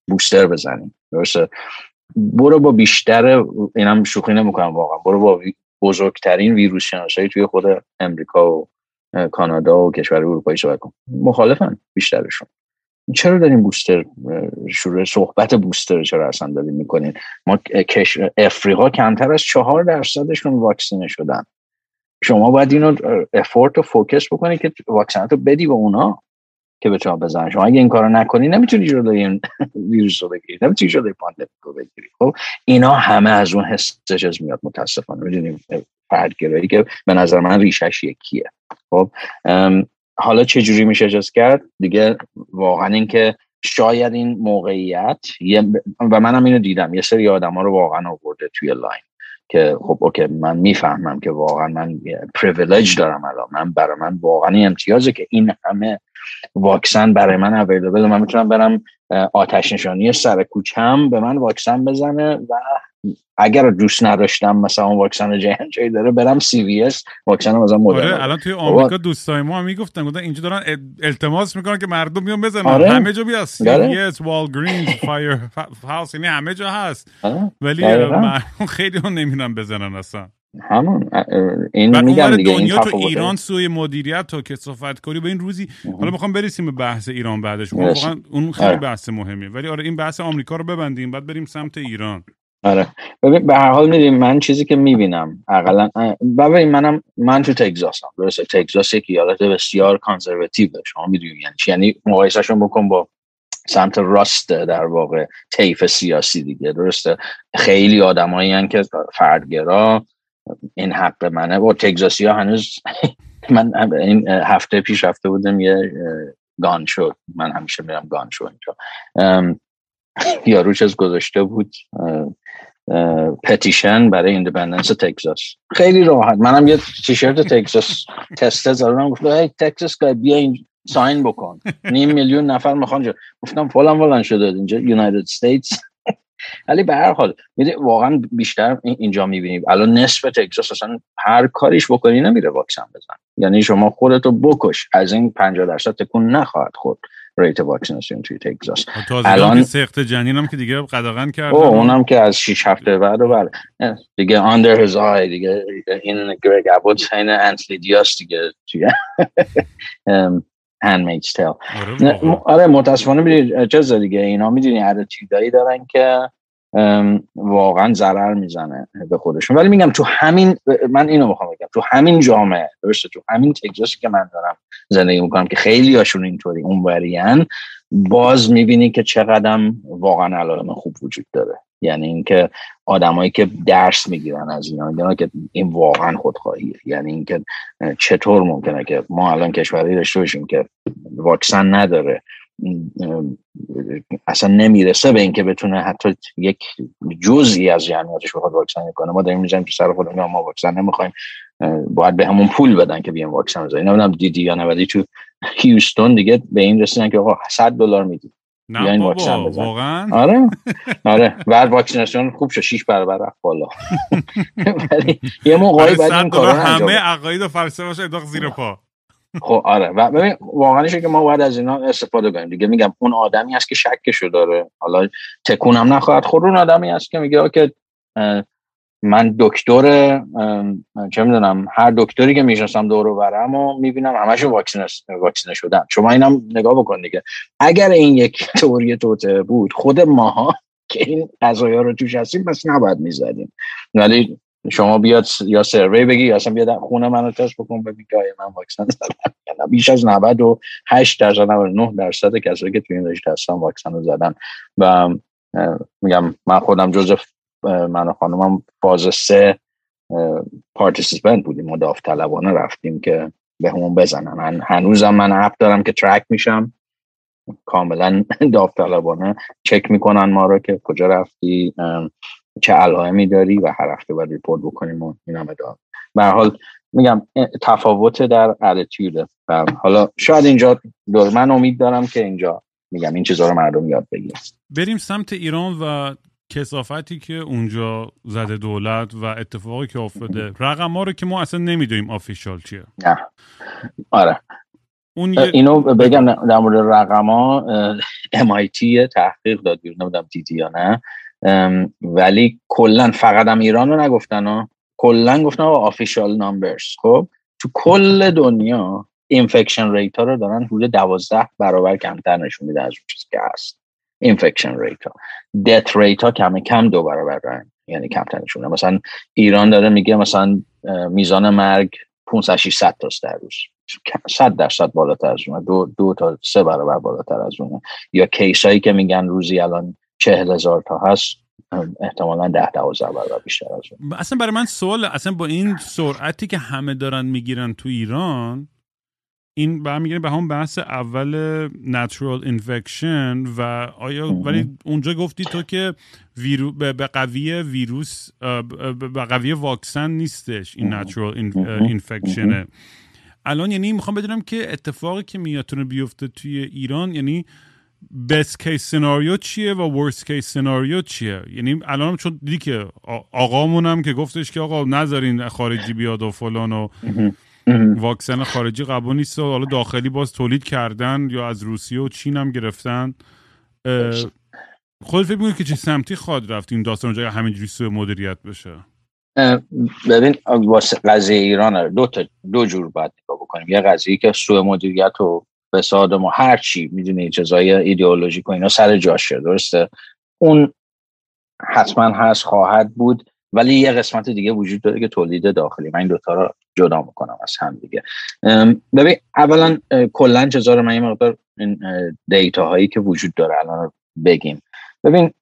S3: بوستر بزنیم. درسته؟ برو با بیشتر اینم شوخی نمی‌کنم واقعا. برو با بزرگترین ویروس شناسایی توی خود امریکا و کانادا و کشور اروپایی صحبت کن. مخالفن بیشترشون. چرا داریم بوستر شروع صحبت بوستر چرا اصلا داریم می‌کنین؟ ما کش... افریقا کمتر از چهار درصدشون واکسینه شدن. شما باید اینو افورت و فوکس بکنی که واکسنات رو بدی به اونا. که بتونن بزنن. شما اگه این کارو نکنی نمی‌تونی جلوی این ویروس رو بگیری نمی‌تونی جلوی pandemic رو بگیری. خب اینا همه از اون حسش میاد متاسفانه. می‌دونیم فردگرایی که به نظر من ریشش یکیه. خب حالا چه جوری میشه اجاز کرد؟ دیگه واقعا اینکه شاید این موقعیت و منم اینو دیدم یه سری آدم ها رو واقعا آورده توی line. که خب okay من می‌فهمم که واقعا من privilege دارم الان. من برای من واقعا امتیازه که این همه واکسن برای من available من می‌تونم برم آتش نشانی سر کوچم به من واکسن بزنه و اگر دوست نداشتم مثلا اون واکسن جهان جایی داره برم CVS واکسن مثلا مدرنا
S2: رو الان توی آمریکا دوستای ما هم می‌گفتن گفتن اینجا دارن التماس می‌کنن که مردم بیان بزنن. آره. همه جا بیا CVS Walgreens fire house یعنی همه جا هست. آره. ولی مردم خیلی هم نمیرن بزنن اصلا.
S3: همون. این میگم دیگه
S2: دنیا تو ایران سوی مدیریت تو که صحبت کنی به این روزی حالا می‌خوام برسیم به بحث ایران بعدش. واقعا اون خیلی آره. بحث مهمیه. ولی آره این بحث آمریکا رو ببندیم بعد بریم سمت ایران.
S3: آره. ببین به هر حال میدیم من چیزی که می‌بینم اقلا ببین منم من تو تگزاسم درسته؟ تگزاس یک ایالت بسیار کانزرواتیو شما می‌دونید یعنی یعنی مقایسهشون بکن با سمت راست در واقع طیف سیاسی دیگه درسته؟ خیلی آدمایی که فردگرا. این حق منه. و تگزاسی ها هنوز من این هفته پیش رفته بودم یه گان شد من همیشه میرم گان شو اینجا یاروش از گذاشته بود. پتیشن برای ایندیپندنس تگزاس. خیلی راحت. منم یه تیشرت تگزاس تسته زدم. گفتم ای تگزاس که بیا این ساین بکن. نیم میلیون نفر می‌خوان گفتم فلان فلان شده اینجا یونایتد استیتس ولی به هر حال واقعا بیشتر اینجا می‌بینیم الان نصف تگزاس اصلا هر کاریش بکنی نمیره واکسن بزن. یعنی شما خودتو بکش. از این 50 درصد تکون نخواهد خورد. ریت واکسیناسیون توی تگزاس
S2: الان سخت جنین هم که دیگه قدغن کرد
S3: اونم که از 6 هفته بعد و بعد. دیگه under his eye دیگه این گرگ ابوت این انتلی دیاس دیگه توی handmaid's tale. آره, متاسفانه می‌دونی چه دیگه اینا می‌دونی اتیتودایی دارن که واقعا ضرر می‌زنه به خودشون. ولی میگم تو همین من اینو می‌خوام بگم تو همین جامعه درسته؟ تو همین تگزاسی که من دارم زندگی می‌کنم که خیلی هاشون اینطوری اونوریان باز می‌بینی که چقدر واقعا علائم خوب وجود داره. یعنی اینکه آدمایی که درس می‌گیرن از اینا میگن که این واقعا خودخواهیه. یعنی اینکه چطور ممکنه که ما الان کشوری داشته باشیم که واکسن نداره اصلا نمی‌رسه به اینکه بتونه حتی یک جزئی از جمعیتش بخواد واکسن کنه. ما داریم می‌زنیم تو سر خودمون ما واکسن نمی‌خوایم. باید به همون پول بدن که بیان واکسن بزنیم نمی‌دونم دیدی یا نه تو هیوستون دیگه به این رسیدن که آقا 100 دلار میدی.
S2: نه بابا واقعا؟
S3: آره. آره. بعد واکسیناسیون خوب شد. 6 برابر رفت بالا. ولی یه موقعی بعد این کارو
S2: همه عقاید و فلسفه زیر پا.
S3: خب آره. و ببین واقعا که ما باید از اینا استفاده کنیم. دیگه میگم اون آدمی هست که شکشو داره. حالا تکون هم نخواهد خود اون آدمی هست که میگه که من دکتر چه می‌دونم هر دکتری که می‌شناسم دور و برم و می‌بینم همشون واکسینه واکسینه شدن. شما اینم نگاه بکن دیگه. اگر این یک توری توته بود خود ماها که این قضايا رو توش هستیم بس نباید می‌زدیم. ولی شما بیاد یا survey بگی یا اصلا بیاد خونه منو تست بکن ببین که من واکسن زدم بیش از 98 درصد 99 درصد کسایی که توی این رشته هستن واکسن رو زدن. و میگم من خودم جزء من و خانمم فاز سه participant بودیم و داوطلبانه رفتیم که به همون بزنن. من هنوزم من app دارم که track میشم. کاملا داوطلبانه چک می‌کنن ما رو که کجا رفتی. چه علائمی داری و هر هفته باید ریپورت بکنیم و این همه دار به حال میگم تفاوت در اتیوده و حالا شاید اینجا دور من امید دارم که اینجا میگم این چیزها رو مردم یاد بگیرن.
S2: بریم سمت ایران و کسافتی که اونجا زده دولت و اتفاقی که افتاده. رقم ها رو که ما اصلا نمی‌دونیم آفیشال چیه.
S3: نه. آره. اون اینو بگم در مورد رقم ها MIT تحقیق داد بیرون نمی‌دونم دیدی یا نه. ولی کلا فقط هم ایران رو نگفتن کلا گفتن official numbers خب تو کل دنیا infection rate ها رو دارن حدود دوازده برابر کمتر نشون میده از اون چیزی که هست. infection rate ها. death rate ها کم کم دو برابر دارن. یعنی کمتر نشونه مثلا ایران داره میگه مثلا میزان مرگ 500 600 تاست در روز. 100 درصد بالاتر از اونه. دو, دو تا سه برابر بالاتر از اونه. یا کیس هایی که میگن روزی الان چهل هزار تا هست. احتمالا ده دوازده برابر بیشتر از اون.
S2: اصلا برای من سوال اصلا با این سرعتی که همه دارن می‌گیرن تو ایران این برمیگرده به همون بحث اول natural infection و آیا ولی اونجا گفتی تو که ویرو به قوی ویروس به قوی واکسن نیستش این natural infection الان یعنی می‌خوام بدونم که اتفاقی که میاتونه بیفته توی ایران یعنی best case سناریو چیه و ورست case سناریو چیه؟ یعنی الان چون دیدی که آقامونم که گفتش که آقا نذارین خارجی بیاد و فلان و واکسن خارجی قبول نیست و حالا داخلی باز تولید کردن یا از روسیه و چین هم گرفتن. خود فکر که چه سمتی خواد رفت این داستان اونجا همینجوری سوء مدیریت بشه؟
S3: ببین واسه قضیه ایران دو تا دو جور باید نگاه بکنیم. یه قضیه که سوء مدیریت و فساد و هر چی می‌دونی چیزای ایدئولوژیک و اینا سر جاشه درسته؟ اون حتما هست خواهد بود ولی یه قسمت دیگه وجود داره که تولید داخلی. من این دوتا رو جدا می‌کنم از هم دیگه. ببین اولا کلا چیزا رو من یه مقدار این دیتا هایی که وجود داره الان بگیم. ببین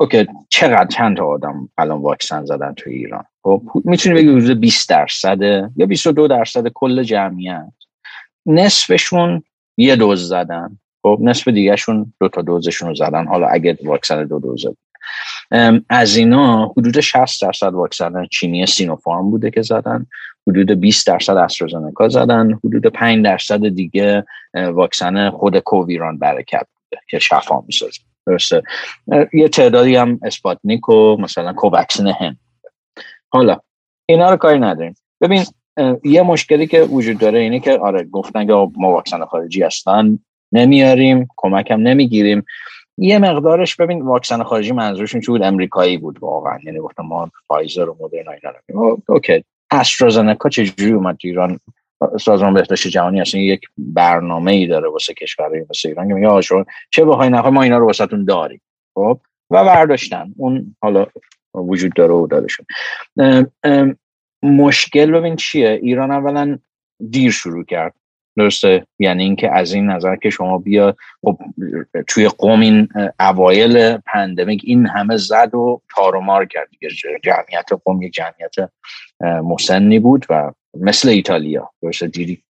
S3: اوکی چقدر چند تا آدم الان واکسن زدن تو ایران؟ خب می‌تونی بگی حدود 20 درصد یا 22 درصد کل جمعیت. نصفشون یه دوز زدن. خب نصف دیگهشون دو تا دوزشون رو زدن. حالا اگه واکسن دو دوزه. از اینا حدود 60 درصد واکسن چینی سینوفارم بوده که زدن. حدود 20 درصد استرازنکا زدن. حدود 5 درصد دیگه واکسن خود کوو ایران برکت بوده که شفا می‌سازه. درسته؟ یه تعدادی هم اسپاتنیک و مثلا کووکسین هم حالا اینا رو کاری نداریم. ببین یه مشکلی که وجود داره اینه که آره گفتن که ما واکسن خارجی هستن نمیاریم کمکم نمی‌گیریم. یه مقدارش ببین واکسن خارجی منظورشون چه بود؟ امریکایی بود واقعا. یعنی گفتم ما فایزر و مدرنا اینا okay. استرازنکا چجوری اومد ایران؟ سازمان بهداشت جهانی اصلا یک برنامه ای داره واسه کشورهای مثل ایران که میگه شما چه بخوای نخوای ما اینا رو واسهتون داریم. خب؟ و برداشتن. اون حالا وجود داره و داده شد مشکل ببین چیه؟ ایران اولا دیر شروع کرد. درسته؟ یعنی اینکه از این نظر که شما بیا خب توی قم این اوایل pandemic این همه زد و تار و مار کرد جمعیت قم یک جمعیت مسنی بود و مثل ایتالیا. درسته؟ دیری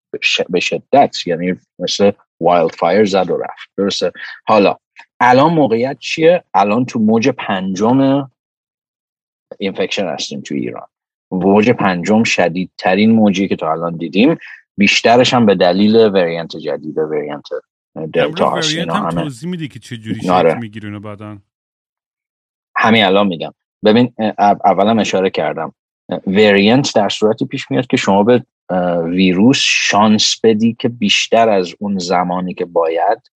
S3: به شدت. یعنی مثل wildfire زد و رفت. درسته؟ حالا الان موقعیت چیه؟ الان تو موج پنجم infection هستیم تو ایران. موج پنجم شدیدترین موجی که تا الان دیدیم. بیشترش هم به دلیل variant جدید variant دلتا هست
S2: هم توضیح میدی که چه جوری آره. میگیرونه بعدا؟
S3: همین الان میگم. ببین اولا اشاره کردم. variant در صورتی پیش میاد که شما به ویروس شانس بدی که بیشتر از اون زمانی که باید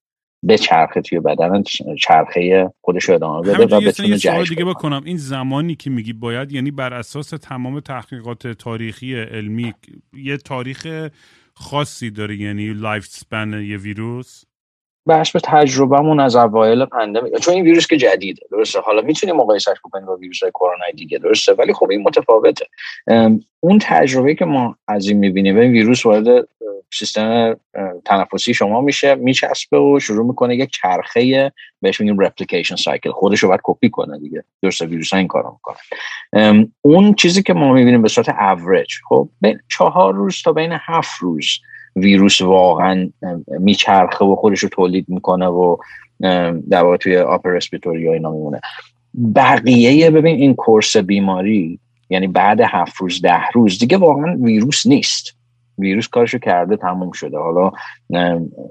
S3: به چرخه توی بدن چرخه خودش ادامه بده و بتونه جهش
S2: دیگه بکنم. این زمانی که میگی باید یعنی بر اساس تمام تحقیقات تاریخی علمی یه تاریخ خاصی داره یعنی life span یه ویروس؟
S3: based به تجربه‌مون از اوایل pandemic چون این ویروس که جدیده درسته؟ حالا می‌تونیم مقایسش بکنیم با ویروس های کرونا دیگه درسته؟ ولی خب این متفاوته. اون تجربه که ما از این می‌بینیم این ویروس وارد سیستم تنفسی شما میشه میچسبه و شروع می‌کنه یک چرخه بهش میگیم replication cycle خودش رو باید کپی کنه دیگه. درسته ویروس این کارو می‌کنه اون چیزی که ما می‌بینیم به صورت اوریج خب بین چهار روز تا بین هفت روز ویروس واقعا میچرخه و خودش رو تولید می‌کنه و در واقع توی آپر رسپیتوری اینا میمونه. بقیه ببین این کورس بیماری یعنی بعد هفت روز ده روز دیگه واقعا ویروس نیست. ویروس کارشو کرده تموم شده. حالا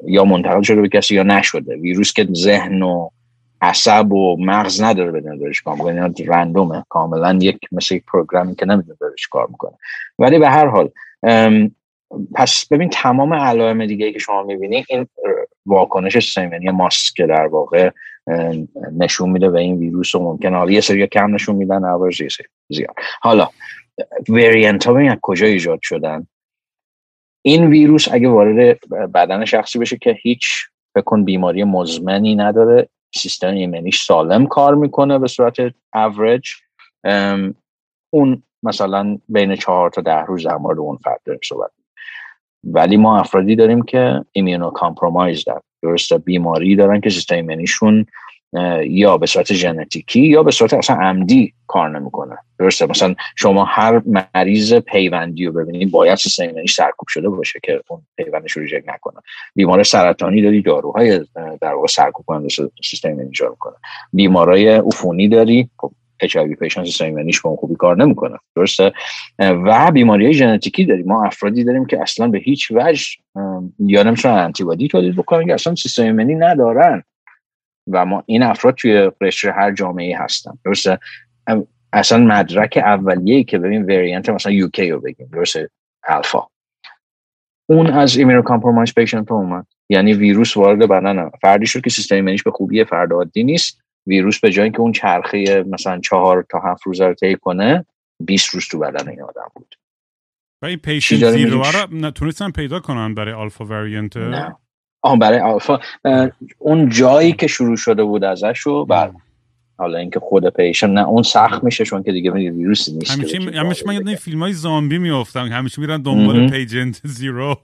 S3: یا منتقل شده به کسی یا نشده. ویروس که ذهن و عصب و مغز نداره بدون دارش کار می‌کنه. رندومه. کاملا یک مثل یک پروگرامی که نمی‌دونه دارش کار می‌کنه. ولی به هر حال پس ببین تمام علائم دیگه که شما می‌بینید این واکنش سیمنی ماسک که در واقع نشون میده به این ویروس و ممکن حالا یه سری کم نشون میدن عوض زیاد. حالا وریانت ها کجا ایجاد شدن؟ این ویروس اگه وارد بدن شخصی بشه که هیچ بکن بیماری مزمنی نداره سیستم ایمنیش سالم کار می‌کنه به صورت اوریج اون مثلا بین چهار تا ده روز در مورد اون فرد داریم صحبت ولی ما افرادی داریم که immunocompromised دارن درست بیماری دارن که سیستم ایمنیشون یا به صورت ژنتیکی یا به صورت اصلا عمدی کار نمی‌کنه. درسته؟ مثلا شما هر مریض پیوندی رو ببینید باید سیستم ایمنیش سرکوب شده باشه که اون پیوندش رو reject نکنه. بیمار سرطانی داری داروهای در واقع سرکوب کننده سیستم ایمنی ایجاد کنه بیمارای عفونی داری اچ آی پیشنت سیستم خوبی کار نمی‌کنه. درسته؟ و بیماری ژنتیکی داریم ما افرادی داریم که اصلا به هیچ وجه یا نمی‌تونن انتیبادی تولید بکنن که اصلا سیستم ایمنی ندارن. و ما این افراد توی قشر هر جامعه هستن. درسته؟ اصلا مدرک اولیه‌ای که ببین وریانت مثلا یوکی رو بگیم. درسته؟ الفا. اون از immunocompromised patient اومد. یعنی ویروس وارد بدن فردی شد که سیستم ایمنیش به خوبی فرد عادی نیست. ویروس به جای که اون چرخه مثلا چهار تا هفت روز رو طی کنه 20 روز تو بدن این آدم بود.
S2: و این patient zero رو نتونستن پیدا کنن برای آلفا variant
S3: نه. آه برای آلفا. اون جایی که شروع شده بود ازش رو بعد. حالا اینکه خود patient نه اون سخت میشه چون که دیگه ویروس نیست
S2: همیشه همیشه من یاد فیلم های زامبی میافتم همیشه میرن دنبال patient zero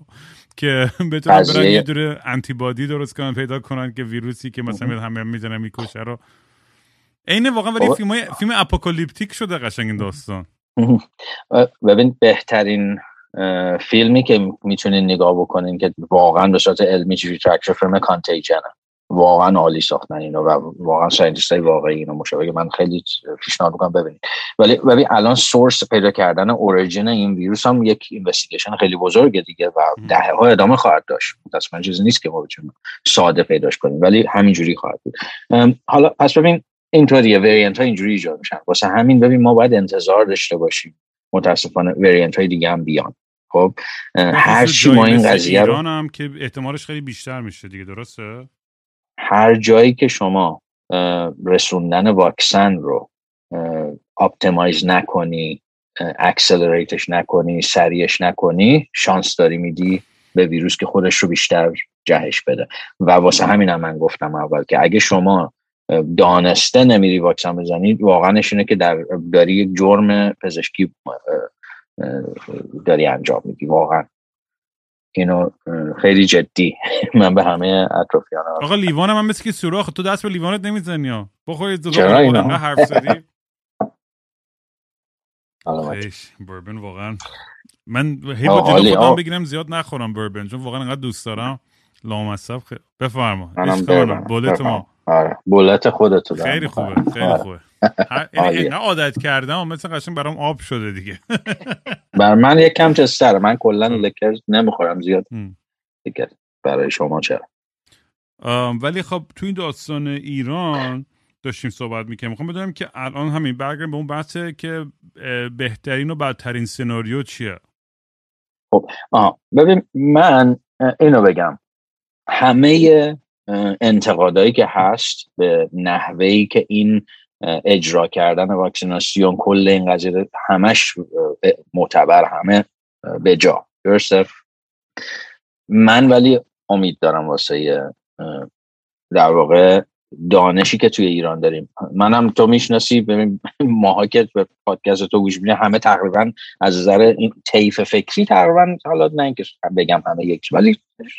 S2: که بتونن برن یه دوره antibody درست کنن پیدا کنن که ویروسی که مثلا همه می‌زنن می‌کشه رو. عین واقعا ولی فیلم فیلم apocalyptic شده قشنگ این داستان.
S3: ببین بهترین فیلمی که می‌تونین نگاه بکنین که واقعا به صورت علمی چیزی ترکشن فیلم Contagion ـه واقعا عالی ساختن اینو و واقعا scientist های واقعی اینو مشابه من خیلی پیشنهاد می‌کنم ببینید. ولی ولی الان سورس پیدا کردن اوریجین این ویروس هم یک اینوستیگیشن خیلی بزرگه دیگه و دهه ها ادامه خواهد داشت. متاسفانه چیزی نیست که ما بتونیم ساده پیداش کنیم ولی همینجوری خواهد بود. حالا پس ببین اینطوریه وریانت ها اینجوری ایجاد میشن. واسه همین ببین ما باید انتظار داشته باشیم. متاسفانه وریانت های دیگه هم بیان. خب هر چی ما این قضیه رو
S2: هم که احتمالش خیلی بیشتر میشه دیگه درسته؟
S3: هر جایی که شما رسوندن واکسن رو optimize نکنی accelerate ش نکنی سریعش نکنی شانس داری میدی به ویروس که خودش رو بیشتر جهش بده. و واسه همین هم من گفتم اول که اگه شما دانسته نمیری واکسن بزنید واقعا نشونه که در داری یک جرم پزشکی داری انجام میدی واقعا. اینو خیلی جدی. من به همه اطرافیان
S2: آقا لیوان من مثل که سوراخ تو دست به لیوانت نمی‌زنی ها. بخوری چرا اینا؟ حرف زدی؟ بربن واقعا. من هی با جلو خودم بگیرم زیاد نخورم بربن چون واقعا انقدر دوست دارم. لامصب خیلی بفرما. بولت ما.
S3: آره. بولت خودتو.
S2: خیلی خوبه خیلی
S3: آره.
S2: خوبه. یعنی. نه عادت کردم مثل قشنگ برام آب شده دیگه.
S3: بر من یک کم چستره من کلا
S2: خب.
S3: لکر نمی‌خورم زیاد. دیگه برای شما چرا؟
S2: ولی خب تو این داستان ایران داشتیم صحبت می‌کنیم می‌خوام بدونم که الان همین برگردیم به اون بحثه که بهترین و بدترین سناریو چیه؟
S3: آه ببین من اینو بگم. همه انتقادایی که هست به نحوهی که این اجرا کردن واکسیناسیون کل این قضیه همش معتبر همه به جا. درسته؟ من ولی امید دارم واسه در واقع دانشی که توی ایران داریم. منم تو می‌شناسی ببین ماها که به پادکست تو گوش میدیم همه تقریبا از نظر این طیف فکری تقریبا حالا نه اینکه بگم همه یک ولی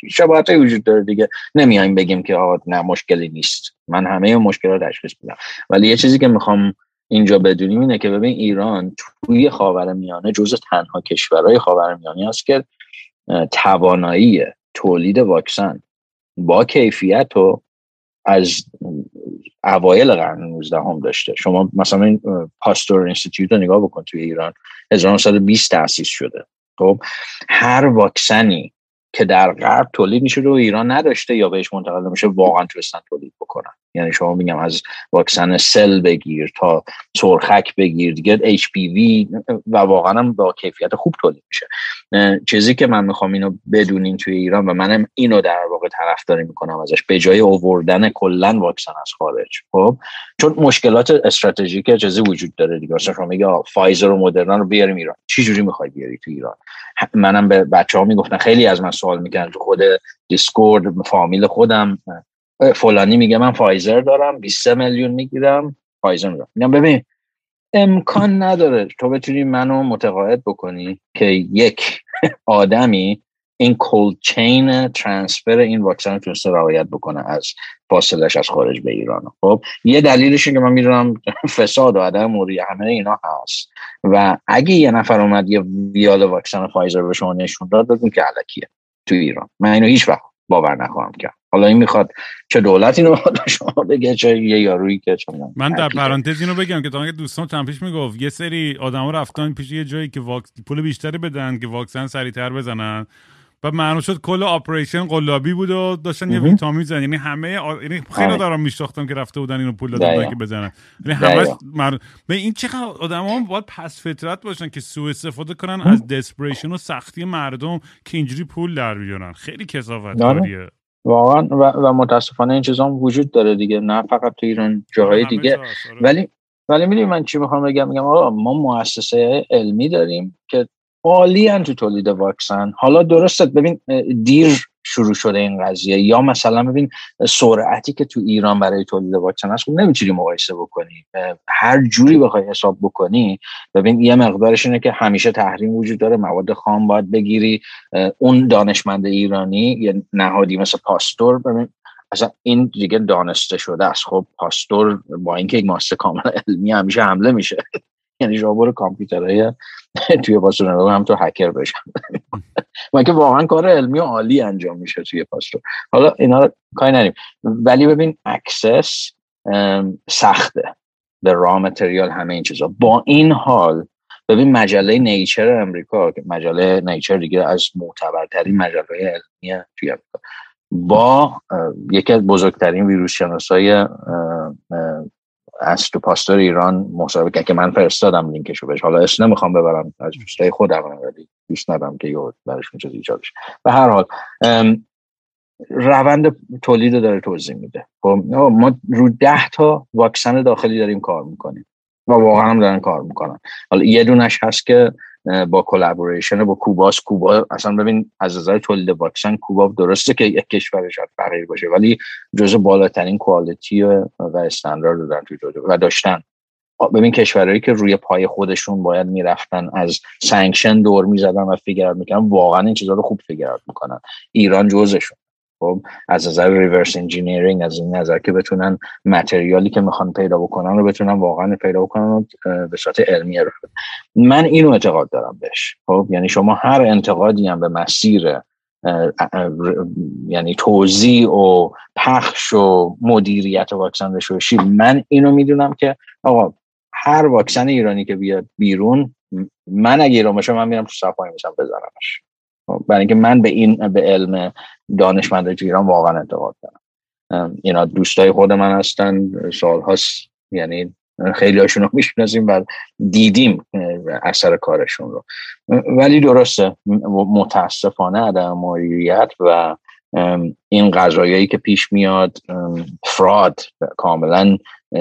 S3: شباهت وجود داره دیگه. نمیایم بگیم که آقا نه مشکلی نیست. من همه مشکلات تشخیص میدم. ولی یه چیزی که می‌خوام اینجا بدونیم اینه که ببین ایران توی خاورمیانه جزو تنها کشورهای خاورمیانه است که توانایی تولید واکسن با کیفیت و از اوایل قرن 19 هم داشته. شما مثلا این پاستور اینستیتوت رو نگاه بکن توی ایران 1920 تأسیس شده. خب هر واکسنی که در غرب تولید میشه رو ایران نداشته یا بهش منتقل میشه واقعا تونستن تولید بکنن. یعنی شما میگم از واکسن سل بگیر تا سرخک بگیر دیگه HPV و واقعا هم با کیفیت خوب تولید میشه. چیزی که من می‌خوام اینو بدونین توی ایران و منم اینو در واقع طرفداری می‌کنم ازش به جای اووردن کلا واکسن از خارج خب؟ چون مشکلات استراتژیک چیزی وجود داره دیگه. مثلا شما میگه فایزر و مدرنا رو بیاریم ایران. چه جوری می‌خوای بیاری تو ایران؟ منم به بچه ها خیلی از من سوال می‌کنن تو خود دیسکورد فامیل خودم. فلانی میگه من فایزر دارم 23 میلیون می‌گیرم فایزر میگم ببین امکان نداره تو بتونی منو متقاعد بکنی که یک آدمی این cold chain transfer این واکسن تونسته رعایت بکنه از فاصلش از خارج به ایران. خب یه دلیلش که من می‌دونم فساد و عدم موری همه اینا هست. و اگه یه نفر اومد یه ویال واکسن فایزر به شما نشون داد بگیم که الکیه تو ایران. من اینو هیچ وقت باور نخواهم کرد. حالا این می‌خواد چه دولتی اینو به شما بگه چه یه یارویی که می‌دونم،
S2: من در پرانتز اینو بگم که تا دوستان چند پیش می‌گفت یه سری آدما رفتن پیش یه جایی که واکس... پول بیشتری بدن که واکسن سریعتر بزنن و معلوم شد کل operation قلابی بود و داشتن یه. ویتامین زدن یعنی همه آ... یعنی خیلی
S3: آره.
S2: دارم میشناختم که رفته بودن اینو پول
S3: دقیقا.
S2: که بزنن یعنی
S3: دقیقا.
S2: مر... به این چقدر آدما باید پس فطرت باشن که سوء استفاده کنن از دسپریشن و سختی مردم که اینجوری پول در بیارن خیلی کسافت
S3: آره.
S2: کاریه
S3: واقعا و, و متاسفانه این چیزا هم وجود داره دیگه نه فقط تو ایران جاهای دیگه.
S2: آره.
S3: ولی ولی می‌دونی من چی می‌خوام بگم؟ میگم آقا ما مؤسسه علمی داریم که عالی تو تولید واکسن. حالا درسته ببین دیر شروع شده این قضیه. یا مثلا ببین سرعتی که تو ایران برای تولید واکسن هست خب نمی‌تونی مقایسه بکنی. هر جوری بخوای حساب بکنی ببین یه مقدارش اینه که همیشه تحریم وجود داره مواد خام باید بگیری. اون دانشمند ایرانی یه نهادی مثل پاستور ببین اصلا این دیگه دانسته شده است. خب پاستور با اینکه یک ماست کاملا علمی همیشه حمله میشه. یعنی شما برو کامپیوترهای توی پاستور هم تو هکر بشن و که واقعا کار علمی و عالی انجام میشه توی پاستور حالا اینا کاری نداریم. ولی ببین access سخته. به raw material همه این چیزا. با این حال ببین مجله نیچر امریکا که مجله نیچر دیگه از معتبرترین مجله علمی توی امریکا. با یکی از بزرگترین ویروس شناسای انستیتو پاستور ایران مصاحبه کرد که من فرستادم لینکشو بهش. حالا اسم نمی‌خوام ببرم از دوستای خودم ولی دوست ندارم که براشون چیز بشه به هر حال روند تولید رو داره توضیح میده. خب ما رو ده تا واکسن داخلی داریم کار می‌کنیم. و واقعا هم دارن کار می‌کنن. حالا یه دونش هست که با collaboration با کوباس کوبا اصلا ببین از نظر تولید واکسن کوبا درسته که یک کشور شاید فقیر باشه ولی جزو بالاترین quality و استاندارد توی جزو و داشتن. ببین کشورهایی که روی پای خودشون باید می‌رفتن از sanction دور می‌زدن و figure می‌کنن واقعا این چیزا رو خوب figure می‌کنن. ایران جزشون خب از نظر reverse engineering از این نظر که بتونن material ی که می‌خوان پیدا بکنن رو بتونن واقعا پیدا بکنن و به صورت علمی رو من اینو اعتقاد دارم بهش. خب یعنی شما هر انتقادی هم به مسیر یعنی توزیع و پخش و مدیریت واکسن رشوشی من اینو می‌دونم که آقا هر واکسن ایرانی که بیاد بیرون من اگه ایران باشم من میرم تو صفحه میشم خب، برای اینکه من به این به علم دانشمند ایران واقعا اعتقاد دارم. اینا دوستای خود من هستن. سال هاست یعنی خیلی هاشون رو می‌شناسیم و دیدیم اثر کارشون رو. ولی درسته متاسفانه عدم مدیریت و این قضایایی که پیش میاد فراد کاملا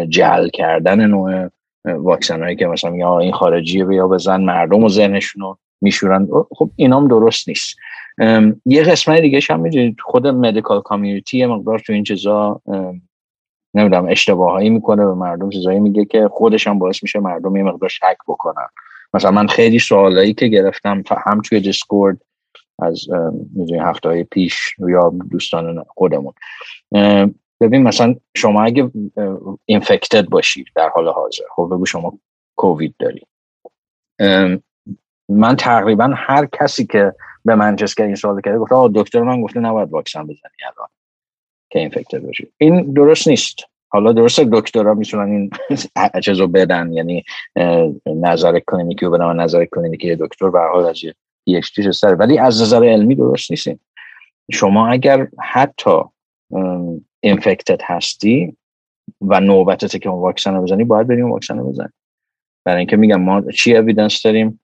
S3: جل کردن نوع واکسن هایی که مثلا یا این خارجی بیا بزن مردم و ذهنشون رو میشورن خب اینام درست نیست. یه قسمت دیگه هم می‌دونید خود مدیکال کامیونیتی یه مقدار تو این چیزا نمی‌دونم اشتباهایی می‌کنه به مردم چیزایی میگه که خودش هم باعث میشه مردم یه مقدار شک بکنن. مثلا من خیلی سوالایی که گرفتم هم توی دیسکورد از می‌دونی هفته های پیش یا دوستان خودمون. ببین مثلا شما اگه اینفکتد باشید در حال حاضر خب بگو شما کووید داری. من تقریبا هر کسی که به منچستر این سوال کرده گفته دکتر من گفته نباید واکسن بزنی الان که اینفکتد باشی این درست نیست. حالا درست دکترها می‌تونن این چیز رو بدن یعنی نظر کلینیکی رو بدن و نظر کلینیکی دکتر به حال از یه سر ولی از نظر علمی درست نیستین. شما اگر حتی اینفکتد هستی و نوبتته که اون واکسن رو بزنی باید بریم واکسن رو بزنی برای اینکه میگم ما چی اویدنس داریم؟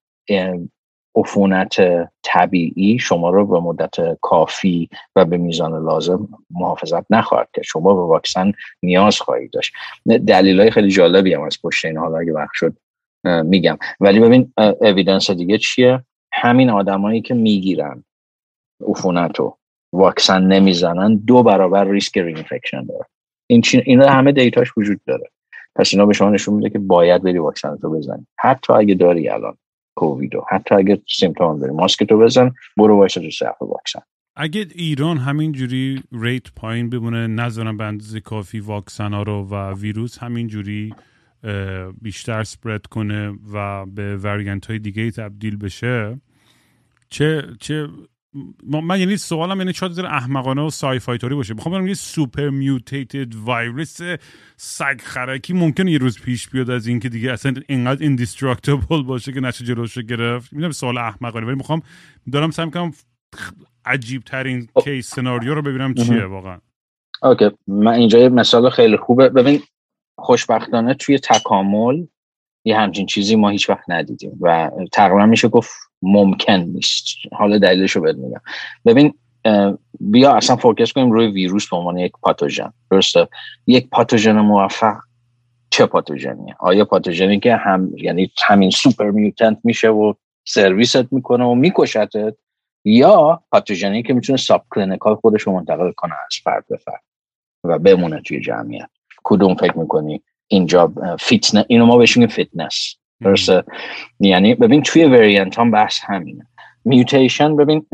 S3: عفونت طبیعی شما رو به مدت کافی و به میزان لازم محافظت نخواهد کرد. شما به واکسن نیاز خواهید داشت. دلیل های خیلی جالبی هم از پشت این حالا اگه وقت شد میگم. ولی ببین اویدنس دیگه چیه؟ همین آدمایی که می‌گیرن عفونت رو واکسن نمی‌زنن دو برابر ریسک reinfection داره. این اینا همه دیتاش وجود داره. پس اینا به شما نشون میده که باید بری واکسن رو بزنی. حتی اگه داری الان. کوویدو حتی اگه symptom داری ماسکتو بزن برو وایسا تو صف واکسن.
S2: اگه ایران همینجوری rate پایین بمونه نذارن به اندازه کافی واکسن ها رو و ویروس همینجوری بیشتر spread کنه و به variant های دیگه تبدیل بشه چه چه من یعنی سوالم یعنی شاید احمقانه و sci-fi طوری باشه. می‌خوام بگم یه super mutated virus سگ خرکی ممکنه یه روز پیش بیاد از اینکه دیگه اصلا اینقدر indestructible باشه که نشه جلوش گرفت. می‌دونم سوال احمقانه ولی می‌خوام دارم سعی می‌کنم عجیب ترین case scenario رو ببینم چیه واقعا.
S3: okay. من اینجا یه مثال خیلی خوبه. ببین خوشبختانه توی تکامل یه همچین چیزی ما هیچ وقت ندیدیم و تقریبا میشه گفت ممکن نیست. حالا دلیلش رو بهت میگم. ببین بیا اصلا focus کنیم روی ویروس به عنوان یک pathogen. درسته؟ یک pathogen موفق چه pathogen یه؟ آیا pathogen ی که هم یعنی همین super mutant میشه و سرویست می‌کنه و میکشتت یا pathogen ی که می‌تونه subclinical خودش رو منتقل کنه از فرد به فرد و بمونه توی جمعیت. کدوم فکر می‌کنی اینجا فیتنس اینو ما بهش میگیم فیتنس درسته؟ یعنی ببین توی variant هم بحث همینه. mutation ببین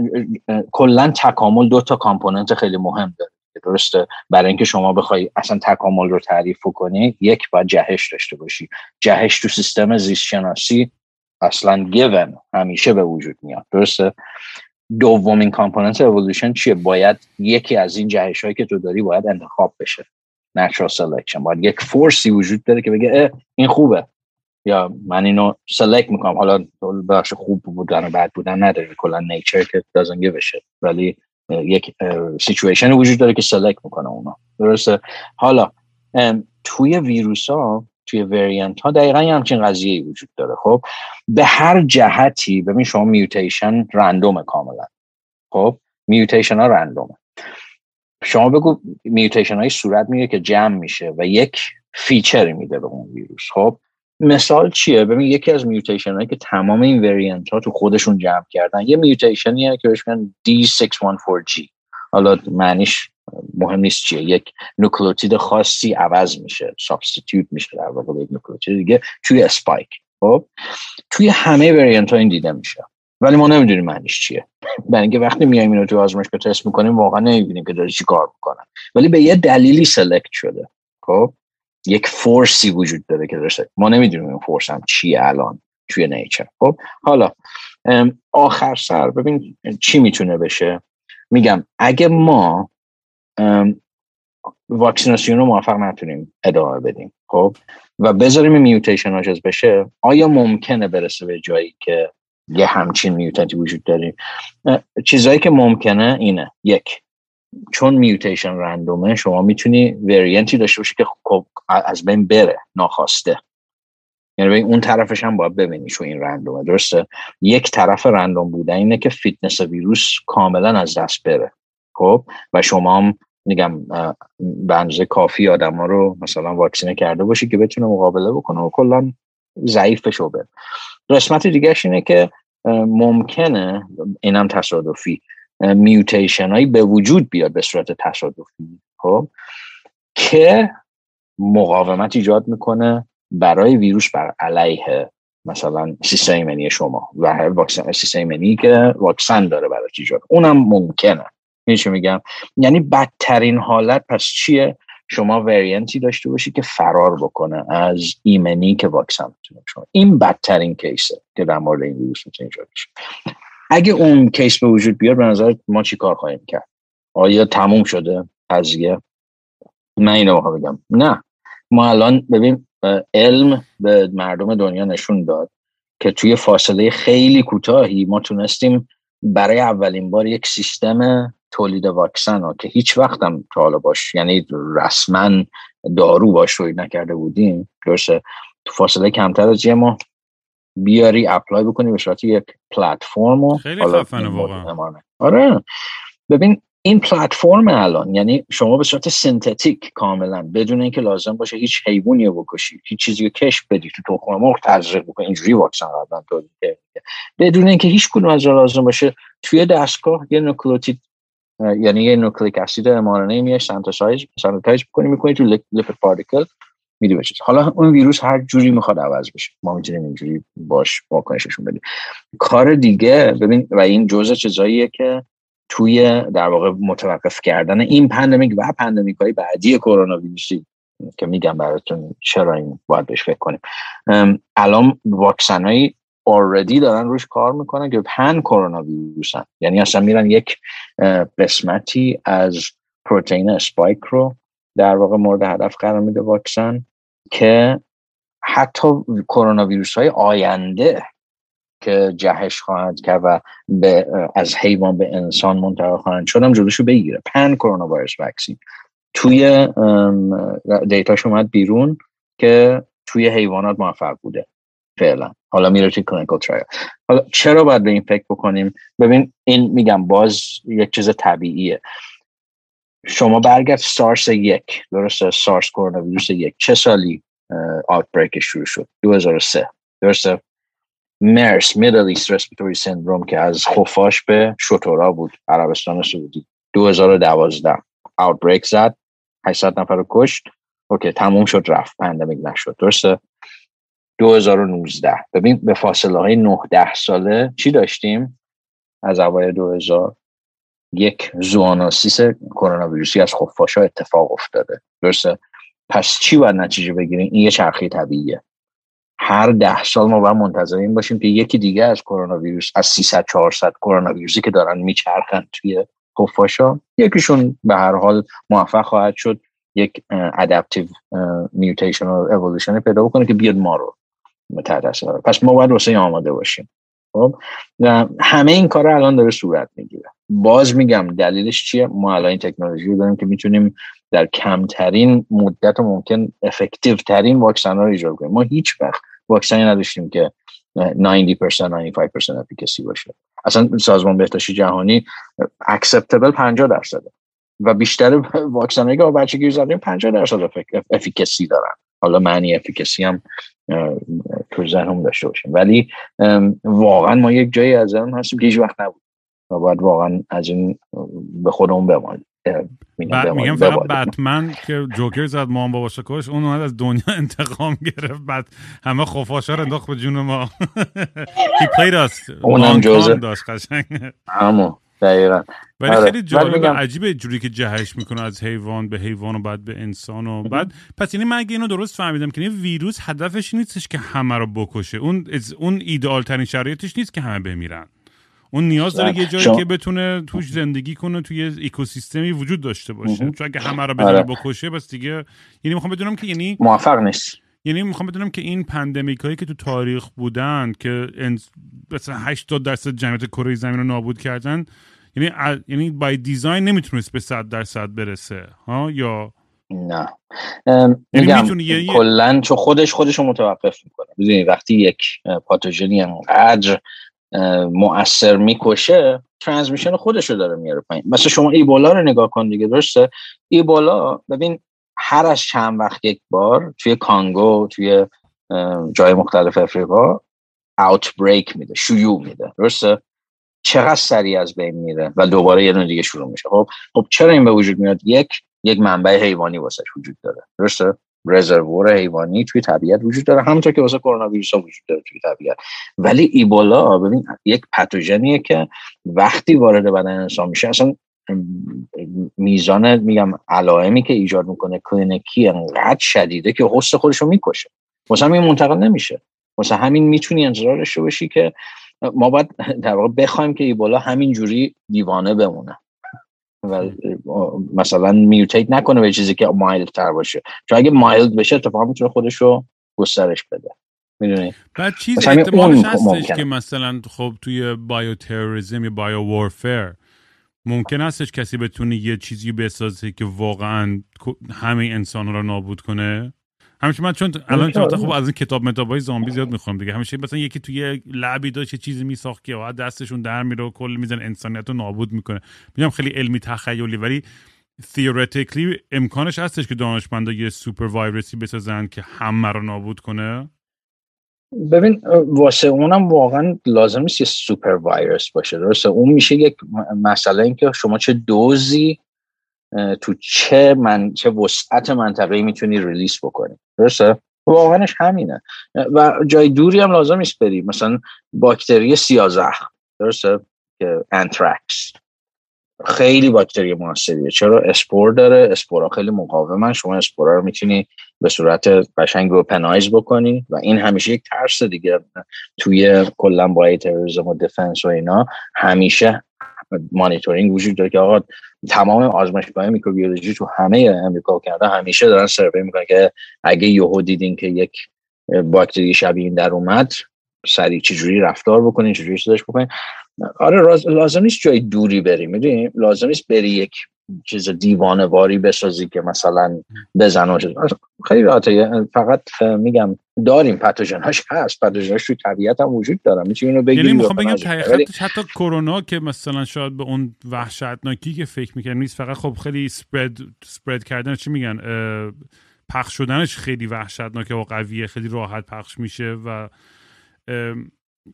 S3: کلا تکامل دو تا component خیلی مهم داره. درسته؟ برای اینکه شما بخوای اصلا تکامل رو تعریف کنی یک باید جهش داشته باشی. جهش تو سیستم زیست شناسی اصلا given همیشه به وجود میاد. درسته؟ دومین component evolution چیه؟ باید یکی از این جهش هایی که تو داری باید انتخاب بشه. natural selection باید یک force ی وجود داره که بگه این خوبه. یا من اینو select می‌کنم. حالا بخش خوب بودن و بد بودن نداره. کلا nature که give a ولی یک سیچویشن وجود داره که select می‌کنه اونا. درسته؟ حالا توی ویروس ها توی variant ها دقیقا یه همچین قضیه وجود داره. خب به هر جهتی ببین شما mutation random ه کاملا. خب mutation ها random ه شما بگو mutation های صورت میگه که جمع میشه و یک feature ی میده به اون ویروس. خب مثال چیه؟ ببین یکی از mutation هایی که تمام این variant ها تو خودشون جمع کردن یه mutation یه که بهش میگن D614G حالا معنیش مهم نیست چیه. یک نوکلوتید خاصی عوض میشه substitute میشه در واقع یک نوکلوتید دیگه توی spike خب؟ توی همه variant ها این دیده میشه. ولی ما نمی‌دونیم معنیش چیه. برای اینکه وقتی میایم اینو تو آزمایشگاه تست می‌کنیم واقعا نمی‌بینیم که داره چی کار می‌کنن ولی به یه دلیلی select شده. خب؟ یک force ی وجود داره که درسته. ما نمی‌دونیم این force هم چیه الان توی nature. خب حالا آخر سر ببین چی می‌تونه بشه؟ میگم اگه ما واکسیناسیون رو موفق نتونیم ادامه بدیم خب و بذاریم میوتیشن هاجز بشه آیا ممکنه برسه به جایی که یه همچین میوتنتی وجود داریم چیزهایی که ممکنه اینه. یک چون میوتیشن رندومه شما می‌تونی وریانتی داشته باشی که خب از بین بره ناخواسته. یعنی اون طرفش هم باید ببینی sure این random ه درسته؟ یک طرف random بودن اینه که فیتنس ویروس کاملا از دست بره. خب؟ و شما هم میگم به اندازه کافی آدم ها رو مثلا واکسینه کرده باشی که بتونه مقابله بکنه و کلا ضعیفش رو بره. قسمت دیگهش اینه که ممکنه اینم تصادفی mutation هایی به وجود بیاد به صورت تصادفی خب؟ که مقاومت ایجاد می‌کنه برای ویروس بر علیه مثلا سیستم ایمنی شما و واکسن سیستم ایمنی که واکسن داره برای ایجاد. اونم ممکنه. چی میگم؟ یعنی بدترین حالت پس چیه؟ شما وریانتی داشته باشی که فرار بکنه از ایمنی که واکسن می‌تونه شما این بدترین کیسه که در مورد این ویروس می‌تونه ایجاد بشه. اگه اون کیس به وجود بیاد به نظر ما چی کار خواهیم کرد؟ آیا تموم شده قضیه من اینو بگم. نه. ما الان ببین علم به مردم دنیا نشون داد که توی فاصله خیلی کوتاهی ما تونستیم برای اولین بار یک سیستم تولید واکسن ها که هیچ وقتم تا حالا باش یعنی رسما دارو باش روی نکرده بودیم درسته؟ تو فاصله کمتر از یه ماه بیاری اپلای بکنی به صورت یک پلتفرم و
S2: خیلی خفنه واقعا.
S3: آره. ببین این پلتفرم الان یعنی شما به صورت synthetic کاملا بدون اینکه لازم باشه هیچ حیوانی رو بکشی هیچ چیزی رو کشت بدی تو تخم مرغ تزریق بکنی اینجوری واکسن قبلا تولید بدون اینکه هیچ کدوم از لازم باشه توی دستگاه یه نوکلوتید یعنی یه nucleic acid mRNA ای synthesize synthesize بکنی می‌کنی تو lipid particle. میدی بشه حالا اون ویروس هر جوری می‌خواد عوض بشه. ما می‌تونیم اینجوری باش واکسنشون بدیم. کار دیگه ببین و این جزء چیزاییه که توی در واقع متوقف کردن این pandemic و pandemic بعدی کرونا ویروسی که میگم براتون چرا این باید بهش فکر کنیم. الان واکسن های دارن روش کار می‌کنن که pan coronavirus ن یعنی اصلا میرن یک قسمتی از پروتئین spike رو در واقع مورد هدف قرار میده واکسن که حتی کرونا ویروس های آینده که جهش خواهد کرد و به از حیوان به انسان منتقل خواهند شدم جلوشو بگیره. pan coronavirus vaccine. توی data ش اومد بیرون که توی حیوانات موفق بوده. فعلا. حالا میره توی clinical trial. حالا چرا باید به این فکر بکنیم؟ ببین این میگم باز یک چیز طبیعیه. شما برگرد سارس یک. درسته؟ سارس کرونا ویروس یک. چه سالی outbreak شروع شد؟ 2003 درسته؟ مرس Middle East respiratory syndrome که از خفاش به شترا بود عربستان سعودی. 2012 outbreak زد 800 نفر رو کشت. اوکی تموم شد رفت. pandemic نشد. درسته؟ 2019 ببین به فاصله های 9 10 ساله چی داشتیم؟ از اوایل 2000 یک zoonosis کرونا ویروسی از خفاشا اتفاق افتاده. درسته؟ پس چی باید نتیجه بگیریم؟ این یه چرخی طبیعیه. هر ده سال ما باید منتظر این باشیم که یکی دیگه از کرونا ویروس از 300 400 کرونا ویروسی که دارن میچرخن توی خفاشا یکیشون به هر حال موفق خواهد شد یک ادپتیو میوتیشن و اولوشن پیدا بکنه که بیاد ما رو تحت پس ما باید واسه آماده باشیم. خب؟ همه این کار الان داره صورت می‌گیره. باز میگم دلیلش چیه؟ ما الان این تکنولوژی رو داریم که می‌تونیم در کمترین مدت ممکن effective ترین واکسن رو ایجاد کنیم. ما هیچ وقت واکسنی نداشتیم که 90% 95% efficacy باشه. اصلا سازمان بهداشتی جهانی acceptable 50 درصده و بیشتر واکسن که ما بچگی زدیم 50 درصد efficacy دارن. حالا معنی efficacy هم تو ذهنم داشته باشیم. ولی واقعا ما یک جایی از اون هستیم که هیچ وقت نبود. و باید واقعا از این به خودمون بمانیم
S2: میگم فقط بتمن که جوکر زد ما بابا کش اون اومد از دنیا انتقام گرفت بعد همه خفاشا رو انداخت به جون ما. He played us.
S3: اونم جوزه.
S2: داشت قشنگ.
S3: همون دقیقا.
S2: ولی خیلی جالب عجیبه جوری که جهش می‌کنه از حیوان به حیوان و بعد به انسان و بعد پس یعنی من اگه اینو درست فهمیدم که این ویروس هدفش نیستش که همه رو بکشه. اون اون ایدئال ترین شرایطش نیست که همه بمیرن. اون نیاز داره یه جایی که بتونه توش زندگی کنه توی اکوسیستمی وجود داشته باشه. چون اگه همه رو بزنه آره. بکشه پس دیگه یعنی می‌خوام بدونم که یعنی
S3: موفق نیست
S2: یعنی می‌خوام بدونم که این pandemic هایی که تو تاریخ بودن که مثلا 80 درصد جمعیت کره زمین رو نابود کردن یعنی یعنی by design نمی‌تونست به 100 درصد برسه ها؟ یا
S3: نه. یعنی میگم کلا چون خودش خودش رو متوقف می‌کنه. ببینید وقتی یک پاتوژنی انقدر مؤثر می‌کشه ترانسمیشن خودش رو داره میاره پایین. مثلا شما ایبولا رو نگاه کن دیگه درسته؟ ایبولا ببین هر از چند وقت یک بار توی کانگو توی جای مختلف افریقا بریک میده شیوع میده درسته؟ چقدر سریع از بین میره و دوباره یه دونه دیگه شروع میشه. خب خب چرا این به وجود میاد؟ یک یک منبع حیوانی واسش وجود داره درسته؟ رزروور حیوانی توی طبیعت وجود داره. همونطور که واسه کرونا ویروس ها وجود داره توی طبیعت. ولی ایبولا ببین یک پتوژنیه که وقتی وارد بدن انسان میشه اصلا میزان میگم علائمی که ایجاد می‌کنه کلینیکی انقدر شدیده که حس خودش رو می‌کشه. واسه همین منتقل نمیشه. واسه همین می‌تونی انتظار داشته باشی که ما باید در واقع بخوایم که ایبولا همین جوری دیوانه بمونه. و مثلا میوتیت نکنه به چیزی که مایلد تر باشه. چون اگه مایلد بشه اتفاقا می‌تونه خودش رو گسترش بده. می‌دونی؟
S2: بعد چیز احتمالش هستش که مثلا خب توی بایو تروریسم یا بایو وارفر ممکن هستش کسی بتونه یه چیزی بسازه که واقعا همه انسان رو نابود کنه؟ همیشه من چون الان چون خب از این کتاب متاب های زامبی زیاد می‌خوام دیگه. همیشه مثلا یکی توی لعبی داشت یه چیزی میساخت که دستشون در میره و کل میزن انسانیت رو نابود می‌کنه. میگم خیلی علمی تخیلی ولی theoretically امکانش هستش که دانشمندا یه سوپر وایرسی بسازن که همه رو نابود کنه؟
S3: ببین واسه اونم واقعا لازم نیست یه سوپر وایرس باشه. درسته؟ اون میشه یک مسئله اینکه شما چه دوزی تو چه من چه وسعت منطقه‌ای می‌تونی ریلیس بکنی. درسته؟ واقعاش همینه. و جای دوری هم لازم نیست بری مثلا باکتری سیاه‌زخم درسته؟ که anthrax خیلی باکتری موثریه چرا؟ اسپور داره. اسپورا خیلی مقاومن. شما اسپورا رو می‌تونی به صورت قشنگ weaponize بکنی. و این همیشه یک ترس دیگه. توی کلا bioterrorism و defense و اینا همیشه مانیتورینگ وجود داره که آقا تمام آزمایشگاه میکروبیولوژی تو همه امریکا کرده همیشه دارن survey می‌کنن که اگه یهو دیدین که یک باکتری شبیه این در اومد سریع چجوری رفتار بکنین چجوری چیزش بکنین؟ آره لازم نیست جای دوری بری می‌دونی؟ لازم نیست بری یک چیز دیوانه واری بسازی که مثلا بزن و خیلی راحته. فقط میگم داریم پتوژن هاش هست. پتوژن هاش توی طبیعت هم وجود دارم می‌تونی اینو
S2: یعنی می‌خوام بگم حتی کرونا که مثلا شاید به اون وحشتناکی که فکر می‌کنم نیست فقط خب خیلی سپرد سپرد کردن چی میگن پخش شدنش خیلی وحشتناکه و قویه. خیلی راحت پخش میشه و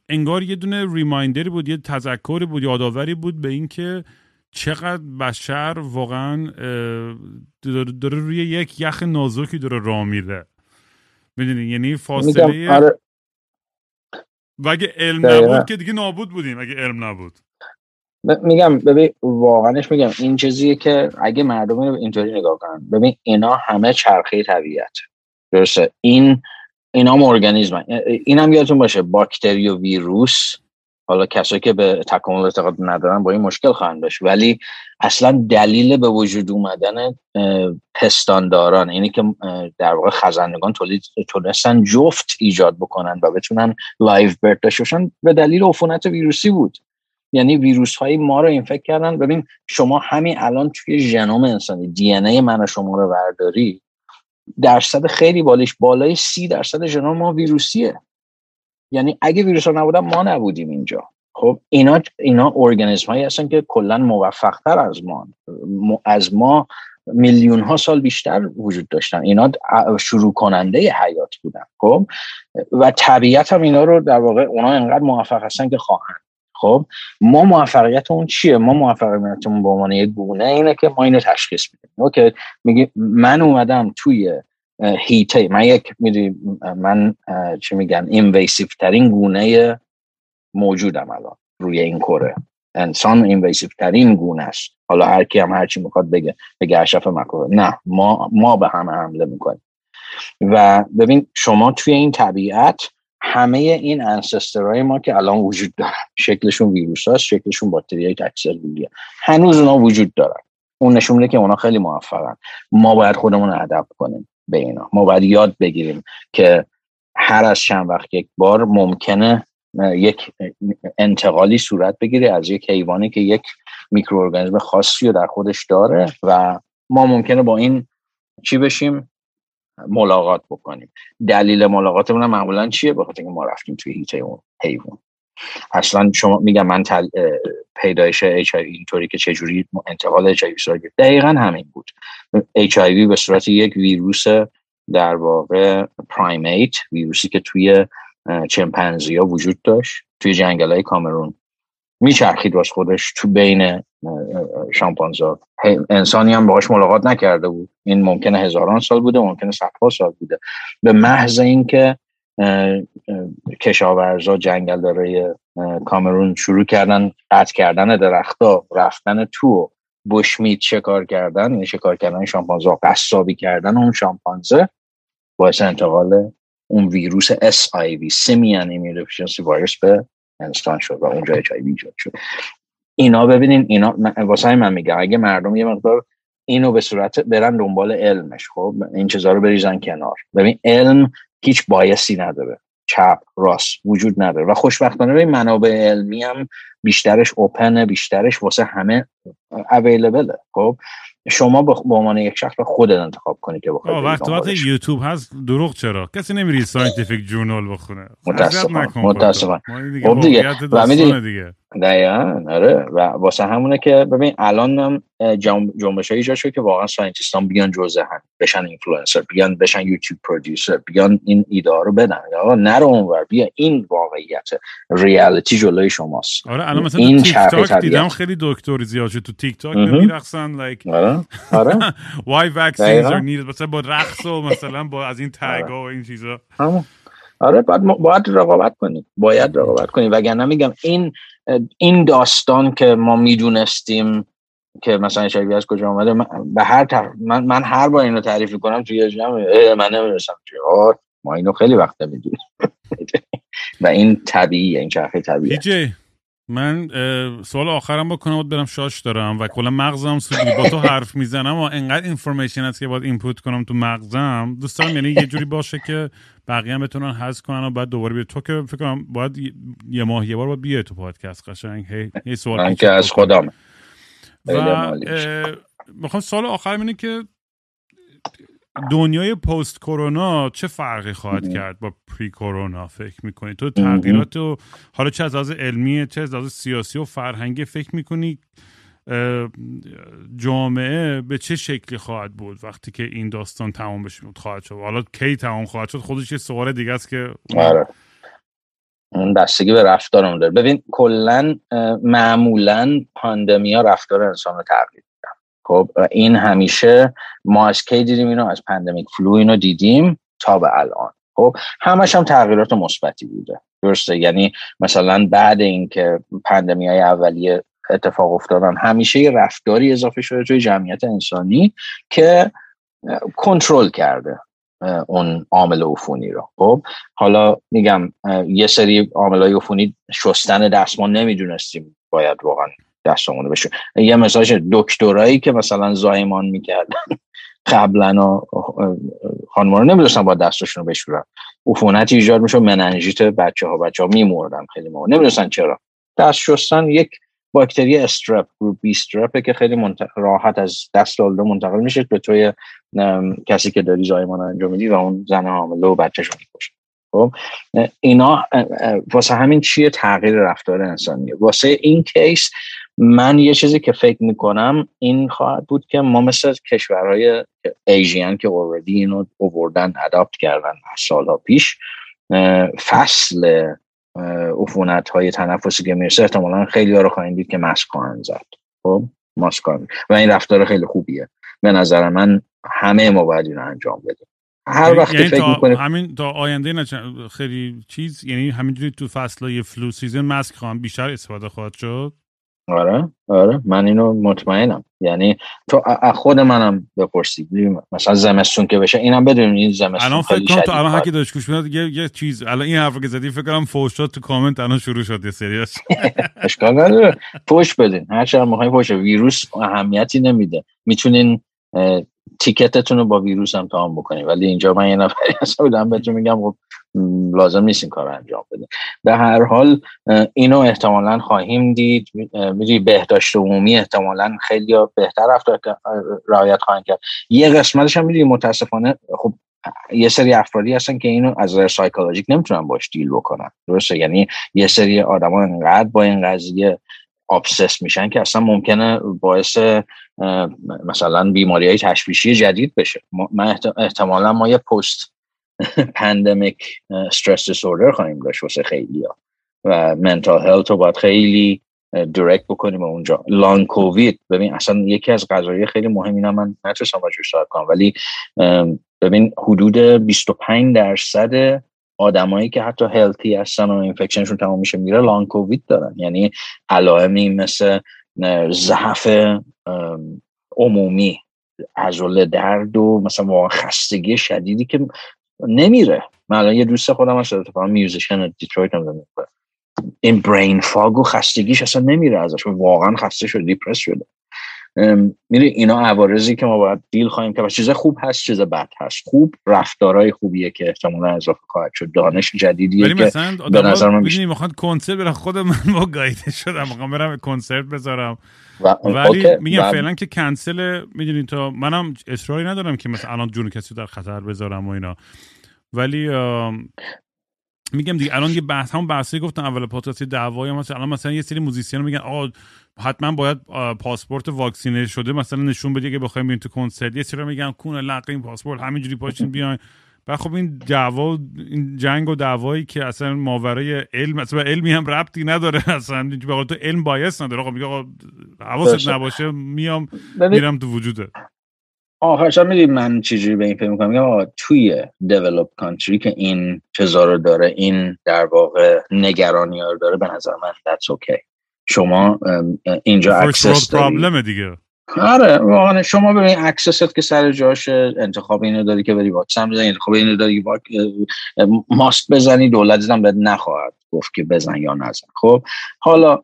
S2: انگار یه دونه ریمایندری بود یه تذکری بود یادآوری بود به اینکه چقدر بشر واقعا داره روی یک یخ نازکی داره راه میره. می‌دونی؟ یعنی فاصله آره. و اگه علم نبود که دیگه نابود بودیم اگه علم نبود.
S3: میگم ببین واقعاش میگم این چیزیه که اگه مردم اینطوری نگاه کنن ببین اینا همه چرخه طبیعت. درسته؟ این اینا هم ارگانیزم این هم یادتون باشه باکتری و ویروس حالا کسایی که به تکامل اعتقاد ندارن با این مشکل خواهند داشت. ولی اصلا دلیل به وجود اومدن پستانداران اینی که در واقع خزندگان تولید تونستن جفت ایجاد بکنن و بتونن live birth داشته به دلیل عفونت ویروسی بود. یعنی ویروس های ما رو infect کردن. ببین شما همین الان توی ژنوم انسانی DNA ی من و شما رو برداری درصد خیلی بالاییش بالای سی درصد ژنوم ما ویروسیه. یعنی اگه ویروس ها نبودن ما نبودیم اینجا. خب اینا اینا ارگانیسم هایی هستن که کلا موفق تر از ما از ما میلیون ها سال بیشتر وجود داشتن. اینا شروع کننده حیات بودن. خب؟ و طبیعت هم اینا رو در واقع اونا انقدر موفق هستن که خواهند خب؟ ما موفقیتمون چیه؟ ما موفقیتمون به عنوان یک گونه اینه که ما اینو تشخیص میدیم. okay میگه من اومدم توی حیطه من یک می‌دونی من چی میگن invasive ترین گونه موجودم الان روی این کره. انسان invasive ترین گونه است. حالا هر کی هم هر چی می‌خواد بگه بگه اشرف مکروه نه ما ما به همه حمله می‌کنیم. و ببین شما توی این طبیعت همه این انسسترهای ما که الان وجود دارن شکلشون ویروس هست شکلشون باکتری های تکسلولی هنوز اونا وجود دارن. اون نشون میده که اونا خیلی موفقن. ما باید خودمون ادب کنیم. به اینا. ما باید یاد بگیریم که هر از چند وقت یک بار ممکنه یک انتقالی صورت بگیره از یک حیوانی که یک میکروارگانیسم خاصی رو در خودش داره و ما ممکنه با این چی بشیم؟ ملاقات بکنیم. دلیل ملاقاتمون معمولا چیه؟ بخاطر اینکه ما رفتیم توی هیته اون حیوان. اصلا شما میگم من تل... پیدایش اچ اینطوری که چجوری انتقال اچ آی دقیقا همین بود. اچ به صورت یک ویروس در واقع پرایمیت ویروسی که توی چمپنزی ها وجود داشت توی جنگل های کامرون. میچرخید واس خودش تو بین شامپانزا. انسانی هم باهاش ملاقات نکرده بود. این ممکنه هزاران سال بوده ممکنه صدها سال بوده. به محض اینکه کشاورزا جنگل داره کامرون شروع کردن قطع کردن درختها رفتن تو بشمیت شکار کردن یعنی شکار کردن شامپانزا قصابی کردن اون شامپانزه باعث انتقال اون ویروس SIV سیمیان Immunodeficiency ویروس به انسان شد و اونجا HIV ایجاد شد. اینا ببینین اینا واسه من میگم اگه مردم یه مقدار اینو به صورت برن دنبال علمش خب؟ این چیزا رو بریزن کنار. ببین علم هیچ bias ی نداره. چپ راست وجود نداره. و خوشبختانه به منابع علمی هم بیشترش open بیشترش واسه همه available ه خب؟ شما به عنوان یک شخص خودت انتخاب کنی که بخوای
S2: وقت یوتیوب هست دروغ چرا؟ کسی نمیره scientific journal بخونه.
S3: متاسفم. متاسفم. خب دیگه. و دیگه. دقیقا آره. و واسه همونه که ببین الان هم جنبش ایجاد شد که واقعا scientist ان بیان جزء هم بشن اینفلوئنسر بیان بشن YouTube producer بیان این ایده رو بدن. آقا نرو اونور بیا. این واقعیت reality جلوی شماست.
S2: آره الان مثلا این تیک تاک دیدم خیلی دکتر زیاد شد. تو تیک تاک میرقصن like
S3: آره. آره.
S2: why vaccines are needed مثلا با رقص و مثلا با از این tag و این چیزا.
S3: آره باید, باید رقابت کنیم. باید رقابت کنیم. وگرنه میگم این این داستان که ما می‌دونستیم که مثلا شبیه از کجا آمده به هر من, من هر بار اینو تعریف کنم توی جمع من نمی‌رسم ما اینو خیلی وقت می‌دونیم. و این طبیعیه این چرخه طبیعیه.
S2: من سوال آخرم بکنم باید برم شاش دارم و کلا مغزم سودی با تو حرف می‌زنم و انقدر اینفورمیشن هست که باید اینپوت کنم تو مغزم. دوست دارم یعنی یه جوری باشه که بقیه هم بتونن حذف کنن و بعد دوباره بیاد. تو که فکر کنم باید یه ماه یه بار باید بیای تو پادکست قشنگ. هی یه سوال
S3: من که از خودم.
S2: و می‌خوام سوال آخرم اینه که دنیای پست کرونا چه فرقی خواهد کرد با پری کرونا فکر می‌کنی؟ تو تغییرات و حالا چه از لحاظ علمی چه از لحاظ سیاسی و فرهنگی فکر می‌کنی؟ جامعه به چه شکلی خواهد بود وقتی که این داستان تمام بشه خواهد شد؟ حالا کی تمام خواهد شد؟ خودش یه سوال دیگه است که
S3: آره. اون بستگی به رفتارمون داره. ببین کلا معمولا پاندمیا رفتار انسان رو تغییر خب این همیشه ما از کی دیدیم اینو؟ از pandemic flu اینو دیدیم تا به الان. خب همش هم تغییرات مثبتی بوده. درسته؟ یعنی مثلا بعد اینکه پندمی های اولیه اتفاق افتادن. همیشه یه رفتاری اضافه شده توی جمعیت انسانی که کنترل کرده اون عامل عفونی رو. خب حالا میگم یه سری عامل های عفونی شستن دست ما نمی‌دونستیم باید واقعا دستمون بشه یه مثالش دکترایی که مثلا زایمان می‌کردن قبلا خانم رو نمی‌دونستن با دستشون رو بشورن. عفونت ایجاد میشه مننژیت بچه ها بچه ها میمردن خیلی ما نمی‌دونستن چرا. دست شستن یک باکتری استرپ گروپ بی استرپه که خیلی راحت از دست دالده منتقل میشه به توی کسی که داری زایمان انجام میدی و اون زن حامله و بچه‌شو می‌کشه. خب؟ اینا واسه همین چیه تغییر رفتار انسانیه؟ واسه این کیس من یه چیزی که فکر می‌کنم این خواهد بود که ما مثل کشورهای ایژین که اوردی اینو اووردن اداپت کردن سالها پیش فصل عفونت های تنفسی که می‌رسه احتمالا خیلی ها رو خواهیم دید که ماسک خواهند زد. خب؟ ماسک و این رفتار خیلی خوبیه. به نظر من همه ما باید اینو انجام بدیم. هر یعنی وقت یعنی فکر می‌کنیم
S2: همین تا آینده خیلی چیز یعنی همینجوری تو فصل flu season ماسک خواهم بیشتر استفاده خواهد شد؟
S3: آره آره من اینو مطمئنم. یعنی تو خود منم بپرسی مثلا زمستون که بشه اینم بدون این زمستون
S2: الان فکر کنم تو الان هرکی داشت گوش می‌داد یه, یه چیز الان این حرف که زدی فکر کنم فوش شد تو کامنت الان شروع شد یه سریاش
S3: اشکال نداره. فوش بدین. هر چقدر می‌خواین فوش ویروس اهمیتی نمیده. می‌تونین تیکتتون رو با ویروس هم تمام بکنید ولی اینجا من یه نفری هستم بهتون میگم خب لازم نیست این کار رو انجام بده. به هر حال اینو احتمالا خواهیم دید. می‌دونی بهداشت عمومی احتمالا خیلی بهتر رفتار رعایت خواهند کرد. یه قسمتش هم می‌دونی متاسفانه خب یه سری افرادی هستن که اینو از نظر سایکولوژیک نمی‌تونن باش دیل بکنن. درسته؟ یعنی یه سری آدما انقدر با این قضیه obsess میشن که اصلا ممکنه باعث مثلا بیماری های تشویشی جدید بشه. من احتمالا ما یه post pandemic stress disorder خواهیم داشت واسه خیلی ها و mental health رو باید خیلی درکت بکنیم اونجا. long COVID ببین اصلا یکی از قضایی خیلی مهم اینا من نتونستم باجوش کنم ولی ببین حدود 25 درصد آدمایی که حتی healthy هستن و infection شون تمام میشه میره long COVID دارن. یعنی علائمی مثل ضعف عمومی عضله درد و مثلا واقعا خستگی شدیدی که نمیره. من یه دوست خودم هست اتفاقا musician دیترویت هم این brain fog و خستگیش اصلا نمیره ازش. واقعا خسته شده depress شده. میره اینا عوارضی که ما باید deal خواهیم که چیز خوب هست چیز بد هست. خوب رفتارهای خوبیه که احتمالا اضافه خواهد شد. دانش جدیدیه که به نظر من
S2: می‌خواد کنسرت برم خود من با گاییده شدم. می‌خوام برم کنسرت بذارم. و... ولی میگم فعلا که کنسل می‌دونین تا منم اصراری ندارم که مثلا الان جون کسی در خطر بذارم و اینا. ولی میگم دیگه الان یه بحث هم بحثی گفتم اول پادکست دعوایی مثلا الان مثلا یه سری musician میگن آقا حتما باید پاسپورت واکسینه شده مثلا نشون بده که بخوایم بریم تو کنسرت. یه سری میگن کون لق این پاسپورت همینجوری پاشین بیاین. و خب این دعوا این جنگ و دعوایی که اصلا ماورای علم مثلا علمی هم ربطی نداره اصلا. به تو علم bias نداره. آقا میگه آقا حواست نباشه میام میرم تو وجوده.
S3: آخرش هم می‌دید من چجوری به این فکر می‌کنم؟ میگم توی developed country که این چیزا رو داره این در واقع نگرانی رو داره به نظر من that's okay. شما اینجا access
S2: problem دیگه.
S3: آره واقعا شما ببین access ت که سر جاش انتخاب اینو داری که بری واکسن بزنی انتخاب اینو داری که ماسک بزنی دولت هم بهت نخواهد گفت که بزن یا نزن. خب حالا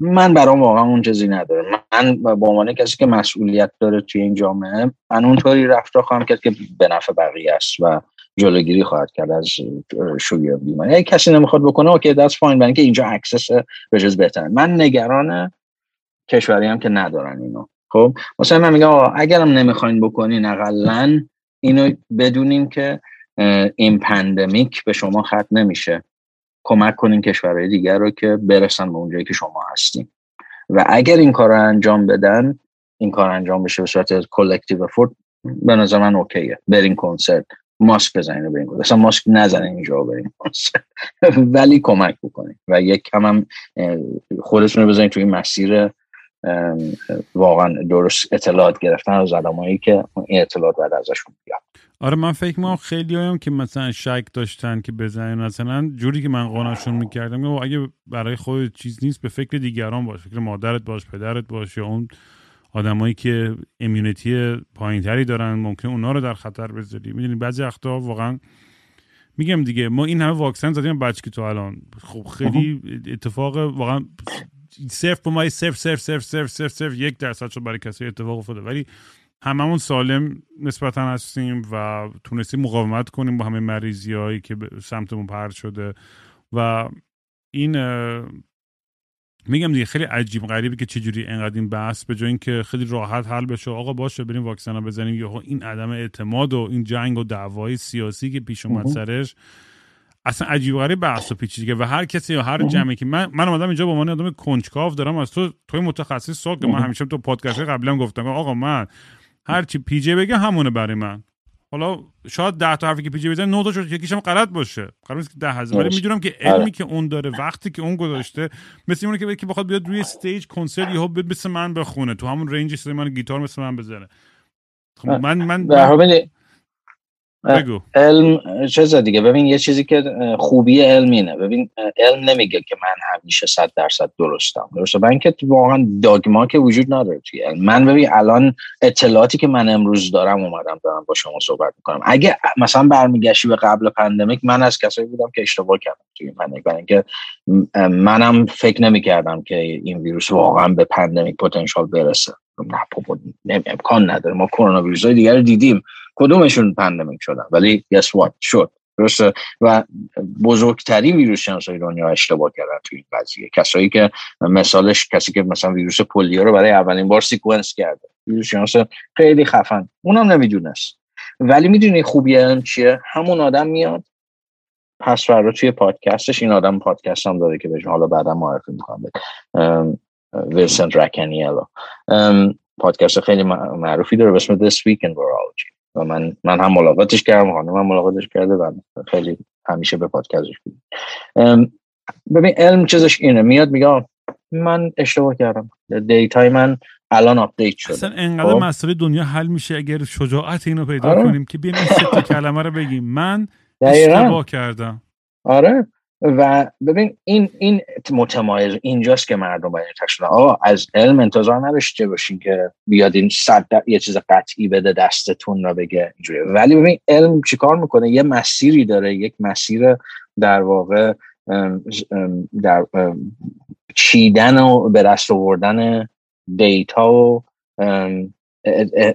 S3: من برام واقعا اون چیزی نداره. من با عنوان کسی که مسئولیت داره توی این جامعه من اونطوری رفتار خواهم کرد که به نفع بقیه است و جلوگیری خواهد کرد از شیوع بیماری. اگه کسی نمی‌خواد بکنه okay that's fine برای اینکه اینجا access به جز بهتره. من نگران کشوری هم که ندارن اینو. خب مثلا من میگم اگرم نمی‌خواین بکنین اقلا اینو بدونیم که این pandemic به شما ختم نمیشه. کمک کنین کشورهای دیگر رو که برسن به اونجایی که شما هستیم و اگر این کار رو انجام بدن این کار انجام بشه به صورت collective effort به نظر من okay ه. برین کنسرت. ماسک بزنین و برین کنسرت. اصلا ماسک نزنین اینجا برین کنسرت. ولی کمک بکنین. و یک کم هم خودتون رو بزنین توی مسیر واقعا درست اطلاعات گرفتن از آدمایی که این اطلاعات بعد ازشون بیاد
S2: آره من فکر می‌کنم خیلی هایم که مثلا شک داشتن که بزنین مثلا جوری که من قانعشون می‌کردم اگه برای خود چیز نیست به فکر دیگران باش فکر مادرت باش پدرت باش یا اون آدمایی که امیونیتی پایینتری دارن ممکن اونا رو در خطر بذاری. می‌دونی بعضی وقتا واقعا میگم دیگه ما این همه واکسن زدیم بچه که تو الان. خب خیلی اتفاق واقعا صرف با ما صرف صرف صرف صرف صرف صرف یک درصد شد برای کسی اتفاق افتاده. ولی هممون سالم نسبتا هستیم و تونستیم مقاومت کنیم با همه مریضی هایی که سمتمون پرد شده. و این میگم دیگه خیلی عجیب غریبه که چجوری انقدر این بحث به جای اینکه خیلی راحت حل بشه آقا باشه بریم واکسن بزنیم. یا این عدم اعتماد و این جنگ و دعوای سیاسی که پیش اومد سرش اصلا عجیب غریب بحث و پیچیده و هر کسی یا هر جمعی که من من اومدم اینجا با عنوان آدم کنجکاو دارم از تو توی متخصص سوال که من همیشه تو پادکست قبلا گفتم. آقا من هر چی PJ بگه همونه برای من. حالا شاید ده تا حرفی که PJ بزنه 9 تا شد یکیشم غلط باشه. قرار نیست که ده هزار. ولی می‌دونم که علمی آره. که اون داره وقتی که اون گذاشته مثل اونه که که بخواد بیاد روی stage کنسرت یهو مثل من بخونه. تو همون range من گیتار مثل من بزنه. خب من من, من بگو.
S3: علم چه دیگه. ببین یه چیزی که خوبی علم اینه. ببین علم نمیگه که من همیشه صد درصد درستم. درسته؟ من که واقعا dogma که وجود نداره توی علم. من ببین الان اطلاعاتی که من امروز دارم اومدم دارم با شما صحبت می‌کنم. اگه مثلا برمیگشتی به قبل pandemic من از کسایی بودم که اشتباه کردم توی این pandemic. برای اینکه منم فکر نمی‌کردم که این ویروس واقعا به pandemic potential برسه. نه امکان نداره. ما کرونا ویروس دیگر دیدیم. کدومشون pandemic شدن؟ ولی guess what? شد. درسته؟ و بزرگترین ویروس شناسای دنیا اشتباه کردن توی این قضیه. کسایی که مثالش کسی که مثلا ویروس پولیو رو برای اولین بار sequence کرده. ویروس شناس خیلی خفن. اونم نمی‌دونست. ولی می‌دونی خوبی علم چیه؟ همون آدم میاد. پس فردا توی پادکستش این آدم پادکست هم داره که بهش حالا بعدا معرفی می‌کنم. Vincent Racaniello پادکست خیلی معروفی داره به اسم This Week in Virology. و من من هم ملاقاتش کردم خانم من ملاقاتش کرده و خیلی همیشه به پادکستش بود ببین علم چیزش اینه. میاد میگه من اشتباه کردم. data ی من الان update شده.
S2: اصلا انقدر خب؟ مسئله دنیا حل میشه اگر شجاعت اینو پیدا آره. کنیم که بیایم این کلمه رو بگیم. من اشتباه کردم.
S3: آره. و ببین این این متمایز اینجاست که مردم باید تشکیل آقا از علم انتظار نداشته باشین که بیاد این صد یه چیز قطعی بده دستتون رو بگه اینجوری. ولی ببین علم چیکار می‌کنه؟ یه مسیری داره یک مسیر در واقع در چیدن و به دست آوردن دیتا و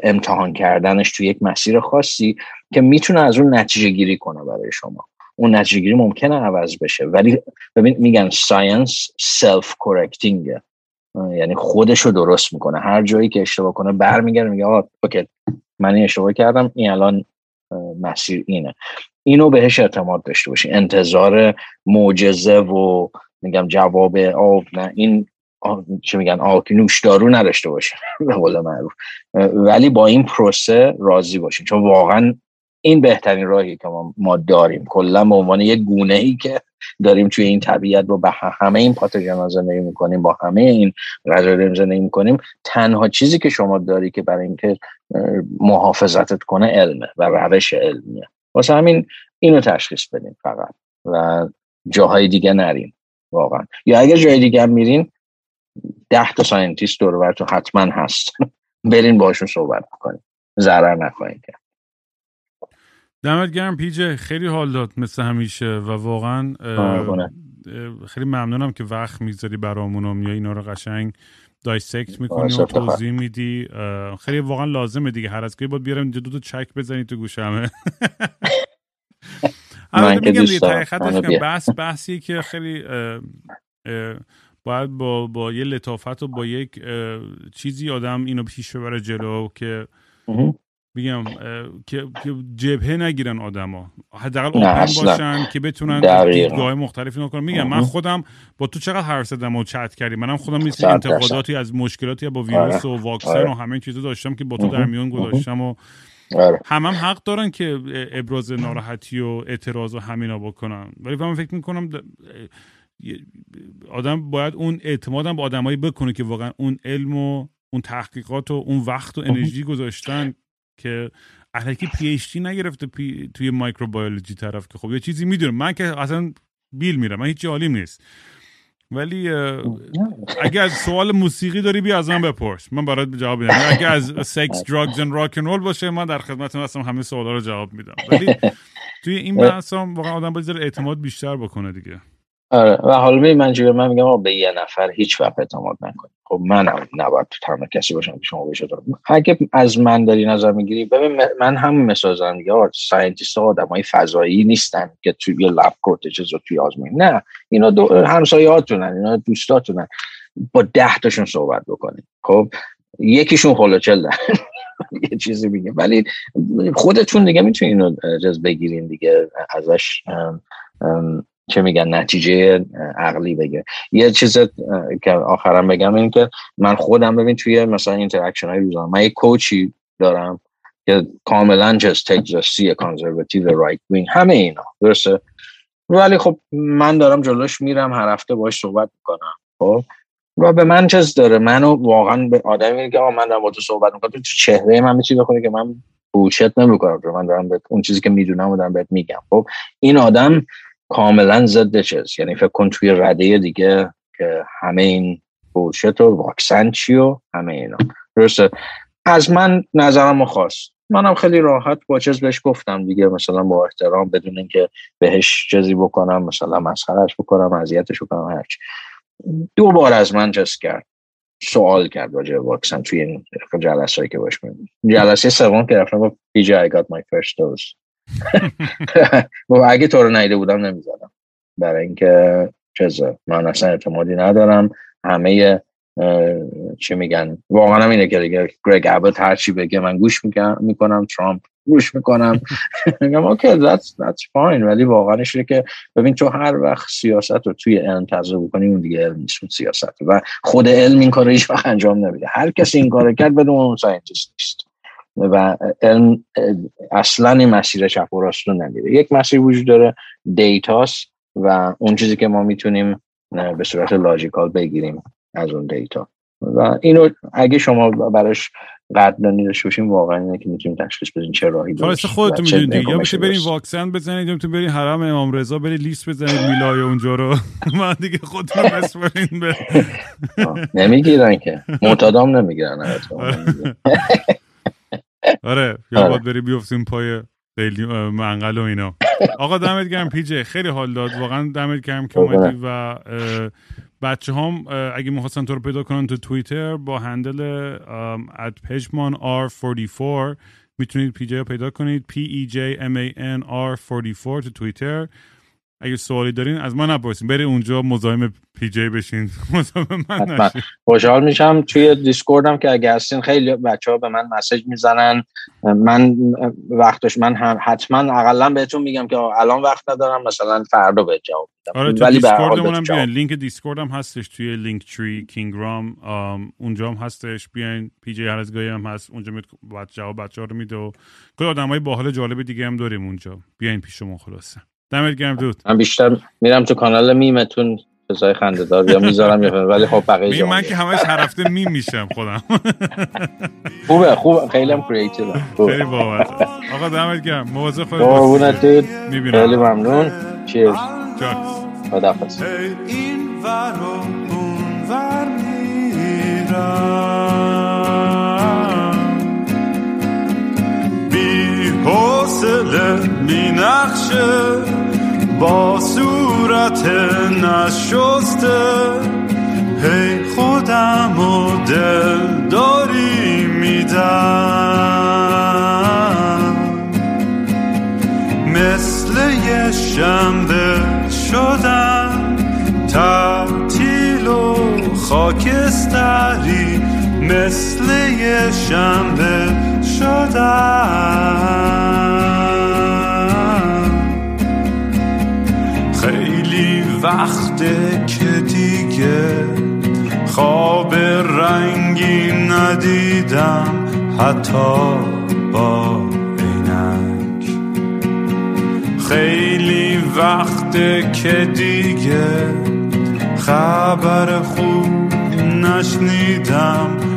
S3: امتحان کردنش تو یک مسیر خاصی که می‌تونه از اون نتیجه گیری کنه برای شما. اون نتیجه گیری ممکنه عوض بشه. ولی ببین میگن science self-correcting ه یعنی خودش رو درست می‌کنه. هر جایی که اشتباه کنه برمیگرده میگه آه okay من این اشتباه کردم این الان مسیر اینه. اینو بهش اعتماد داشته باشی. انتظار معجزه و میگم جواب آب نه این چه میگن آکی نوش دارو نداشته باشه به قول معروف. ولی با این پروسه راضی باشین چون واقعا این بهترین راهی که ما, داریم. کلا به عنوان یک گونه ای که داریم توی این طبیعت با به همه این پاتوژن زندگی می‌کنیم با همه این غذا زندگی می‌کنیم تنها چیزی که شما داری که برای اینکه محافظتت کنه علمه و روش علمیه. واسه همین اینو تشخیص بدیم فقط و جاهای دیگه نریم واقعا. یا اگر جای دیگه هم میرین ده تا scientist دورتون حتما هست. برین باشون صحبت کنیم ضرر نکنید
S2: دمت گرم پی جی خیلی حال داد مثل همیشه و واقعا خیلی ممنونم که وقت می‌ذاری برامون یا اینا رو قشنگ dissect می‌کنی و توضیح میدی. خیلی واقعا لازمه دیگه. هر از گاهی باید بیارم دو تا چک بزنی تو گوشمه. من میگم دیگه بحث بحثی که خیلی باید با, با یه لطافت و با یک چیزی آدم اینو پیش ببره جلو که میگم که جبهه نگیرن آدما. حداقل اوپن باشن که بتونن دیدگاه مختلفی نکنن میگم من خودم با تو چقدر حرف زدم و چت کردیم منم خودم نیست انتقاداتی از مشکلاتی با ویروس و واکسن آره. و همه چیزا داشتم که با تو در میون گذاشتم و آره. هم هم حق دارن که ابراز ناراحتی و اعتراض و همینا بکنن. ولی من فکر می‌کنم آدم باید اون اعتمادم به آدمایی بکنه که واقعا اون علم و اون تحقیقات و اون وقت و انرژی گذاشتن. که الکی PhD نگرفته پی... توی microbiology طرف که خب یه چیزی می‌دونم من که اصلا بیل میرم. من هیچ عالیم نیست. ولی اگه از سوال موسیقی داری بیا از من بپرس. من برات جواب میدم. اگه از sex drugs و rock roll باشه من در خدمت هستم. همه سوالا رو جواب میدم. ولی توی این بحث هم واقعا آدم باید اعتماد بیشتر بکنه دیگه.
S3: آره. و حالا می من من میگم به یه نفر هیچ وقت اعتماد نکنید. خب من نباید تنها کسی باشم که شما بشه اگه از من داری نظر می‌گیری ببین من هم زدم دیگه. scientist ها آدم های فضایی نیستن که توی یه lab coat چیز رو توی آزمون. نه. اینا دو همسایه‌هاتونن. اینا دوستاتونن. با ده تاشون صحبت بکنید خب؟ یکیشون خلوچل یه چیزی میگه ولی خودتون دیگه می‌تونین اینو جز بگیرین دیگه. ازش چه میگن نتیجه کلی بگه. یه چیز که آخرم بگم این که من خودم ببین توی مثلا interaction های روزانه من یه coach ی دارم که کاملا just تگزاسی conservative right wing همه اینا. درسته؟ ولی خب من دارم جلوش میرم هر هفته باش صحبت می‌کنم. خب؟ و به من چیز داره؟ منو واقعا به آدمی که من دارم با تو صحبت می‌کنم تو چهره من می‌تونی بخونی که من بوشت نمی‌کنم؟ من دارم به اون چیزی که می‌دونم و دارم بهت میگم. خب؟ این آدم کاملا ضد چیز. یعنی فکر کن توی رده دیگه که همه این بوشت و واکسن چی و همه اینا. درسته؟ از من نظرم خواست منم خیلی راحت با چیز بهش گفتم دیگه. مثلا با احترام بدون اینکه بهش چیزی بکنم مثلا مسخرش بکنم اذیتش بکنم هرچی دو بار از من جس کرد. سوال کرد راجع واکسن توی این جلسه که باش جلسه سوم که رفتم با پی جی I got اگه تو رو نیده بودم نمی‌زدم. برای اینکه چیزه من اصلا اعتمادی ندارم. همه چی میگن واقعا هم اینه که دیگه گرگ ابت هر چی بگه من گوش می‌کنم ترامپ گوش می‌کنم. میگم okay that's that's fine. ولی واقعا که ببین تو هر وقت سیاست رو توی علم تزریق بکنی اون دیگه علم نیست سیاست. و خود علم این کار هیچ انجام نمیده. هر کسی این کار کرد بدون اون scientist نیست. و علم اصلا این مسیر چپ و راست رو نمیده یک مسیر وجود داره data ست و اون چیزی که ما می‌تونیم به صورت logical بگیریم از اون data. و اینو اگه شما براش قدردانی داشته باشیم واقعا اینه که می‌تونیم تشخیص بدیم چه راهی
S4: درست خودتون می‌دونید دیگه. یا میشه بریم واکسن بزنید یا می‌تونید بریم حرم امام رضا برید لیست بزنید میلای اونجا رو. من دیگه خودتون بسپرین به.
S3: نمی‌گیرن که. معتادام نمی‌گیرن.
S4: آره یا باید بری بیفتیم پای خیلی منقل و اینا. آقا دمت گرم پیجه خیلی حال داد. واقعا دمت گرم که اومدی و بچه هم اگه می‌خواستن تو رو پیدا کنن تو توییتر با handle at پژمان R44 می‌تونید پی جی پیدا کنید. P E J M A N R 44 تو توییتر. اگه سوالی دارین از من نپرسین. بری اونجا مزاحم پی جی بشین. مزاحم من
S3: خوشحال میشم. توی دیسکوردم که اگه هستین خیلی بچه ها به من message می‌زنن. من وقتش من هم حتما اقلا بهتون میگم که الان وقت ندارم مثلا فردا به جواب
S4: میدم. آره تو ولی دیسکوردمون بیاین. لینک دیسکورد هم هستش توی Linktree کینگرام اونجا هم هستش. بیاین. پی جی هر از هم هست. اونجا میاد جواب بچه ها رو میده و کلی آدمای باحال جالب دیگه هم داریم اونجا. بیاین پیشمون خلاصه. دمت گرم dude.
S3: من بیشتر میرم تو کانال میمتون چیزای خنده دار یا می‌ذارم ولی خب بقیه
S4: من که همش هر هفته میم میشم خودم.
S3: خوبه خوبه. خیلی هم creative
S4: خیلی بابت آقا دمت گرم. مواظب خودت
S3: قربونت dude. خیلی ممنون. چیرز
S4: چاکس
S3: خداحافظ.
S2: این ور و اون ور بی حوصله می نقشه با صورت نشسته. هی خودم و دل داری میدم. مثل یه شنبه شدم تعطیل و خاکستری. مثل یه شنبه شدم. وقته که دیگه خواب رنگی ندیدم حتی با عینک. خیلی وقته که دیگه خبر خوب نشنیدم.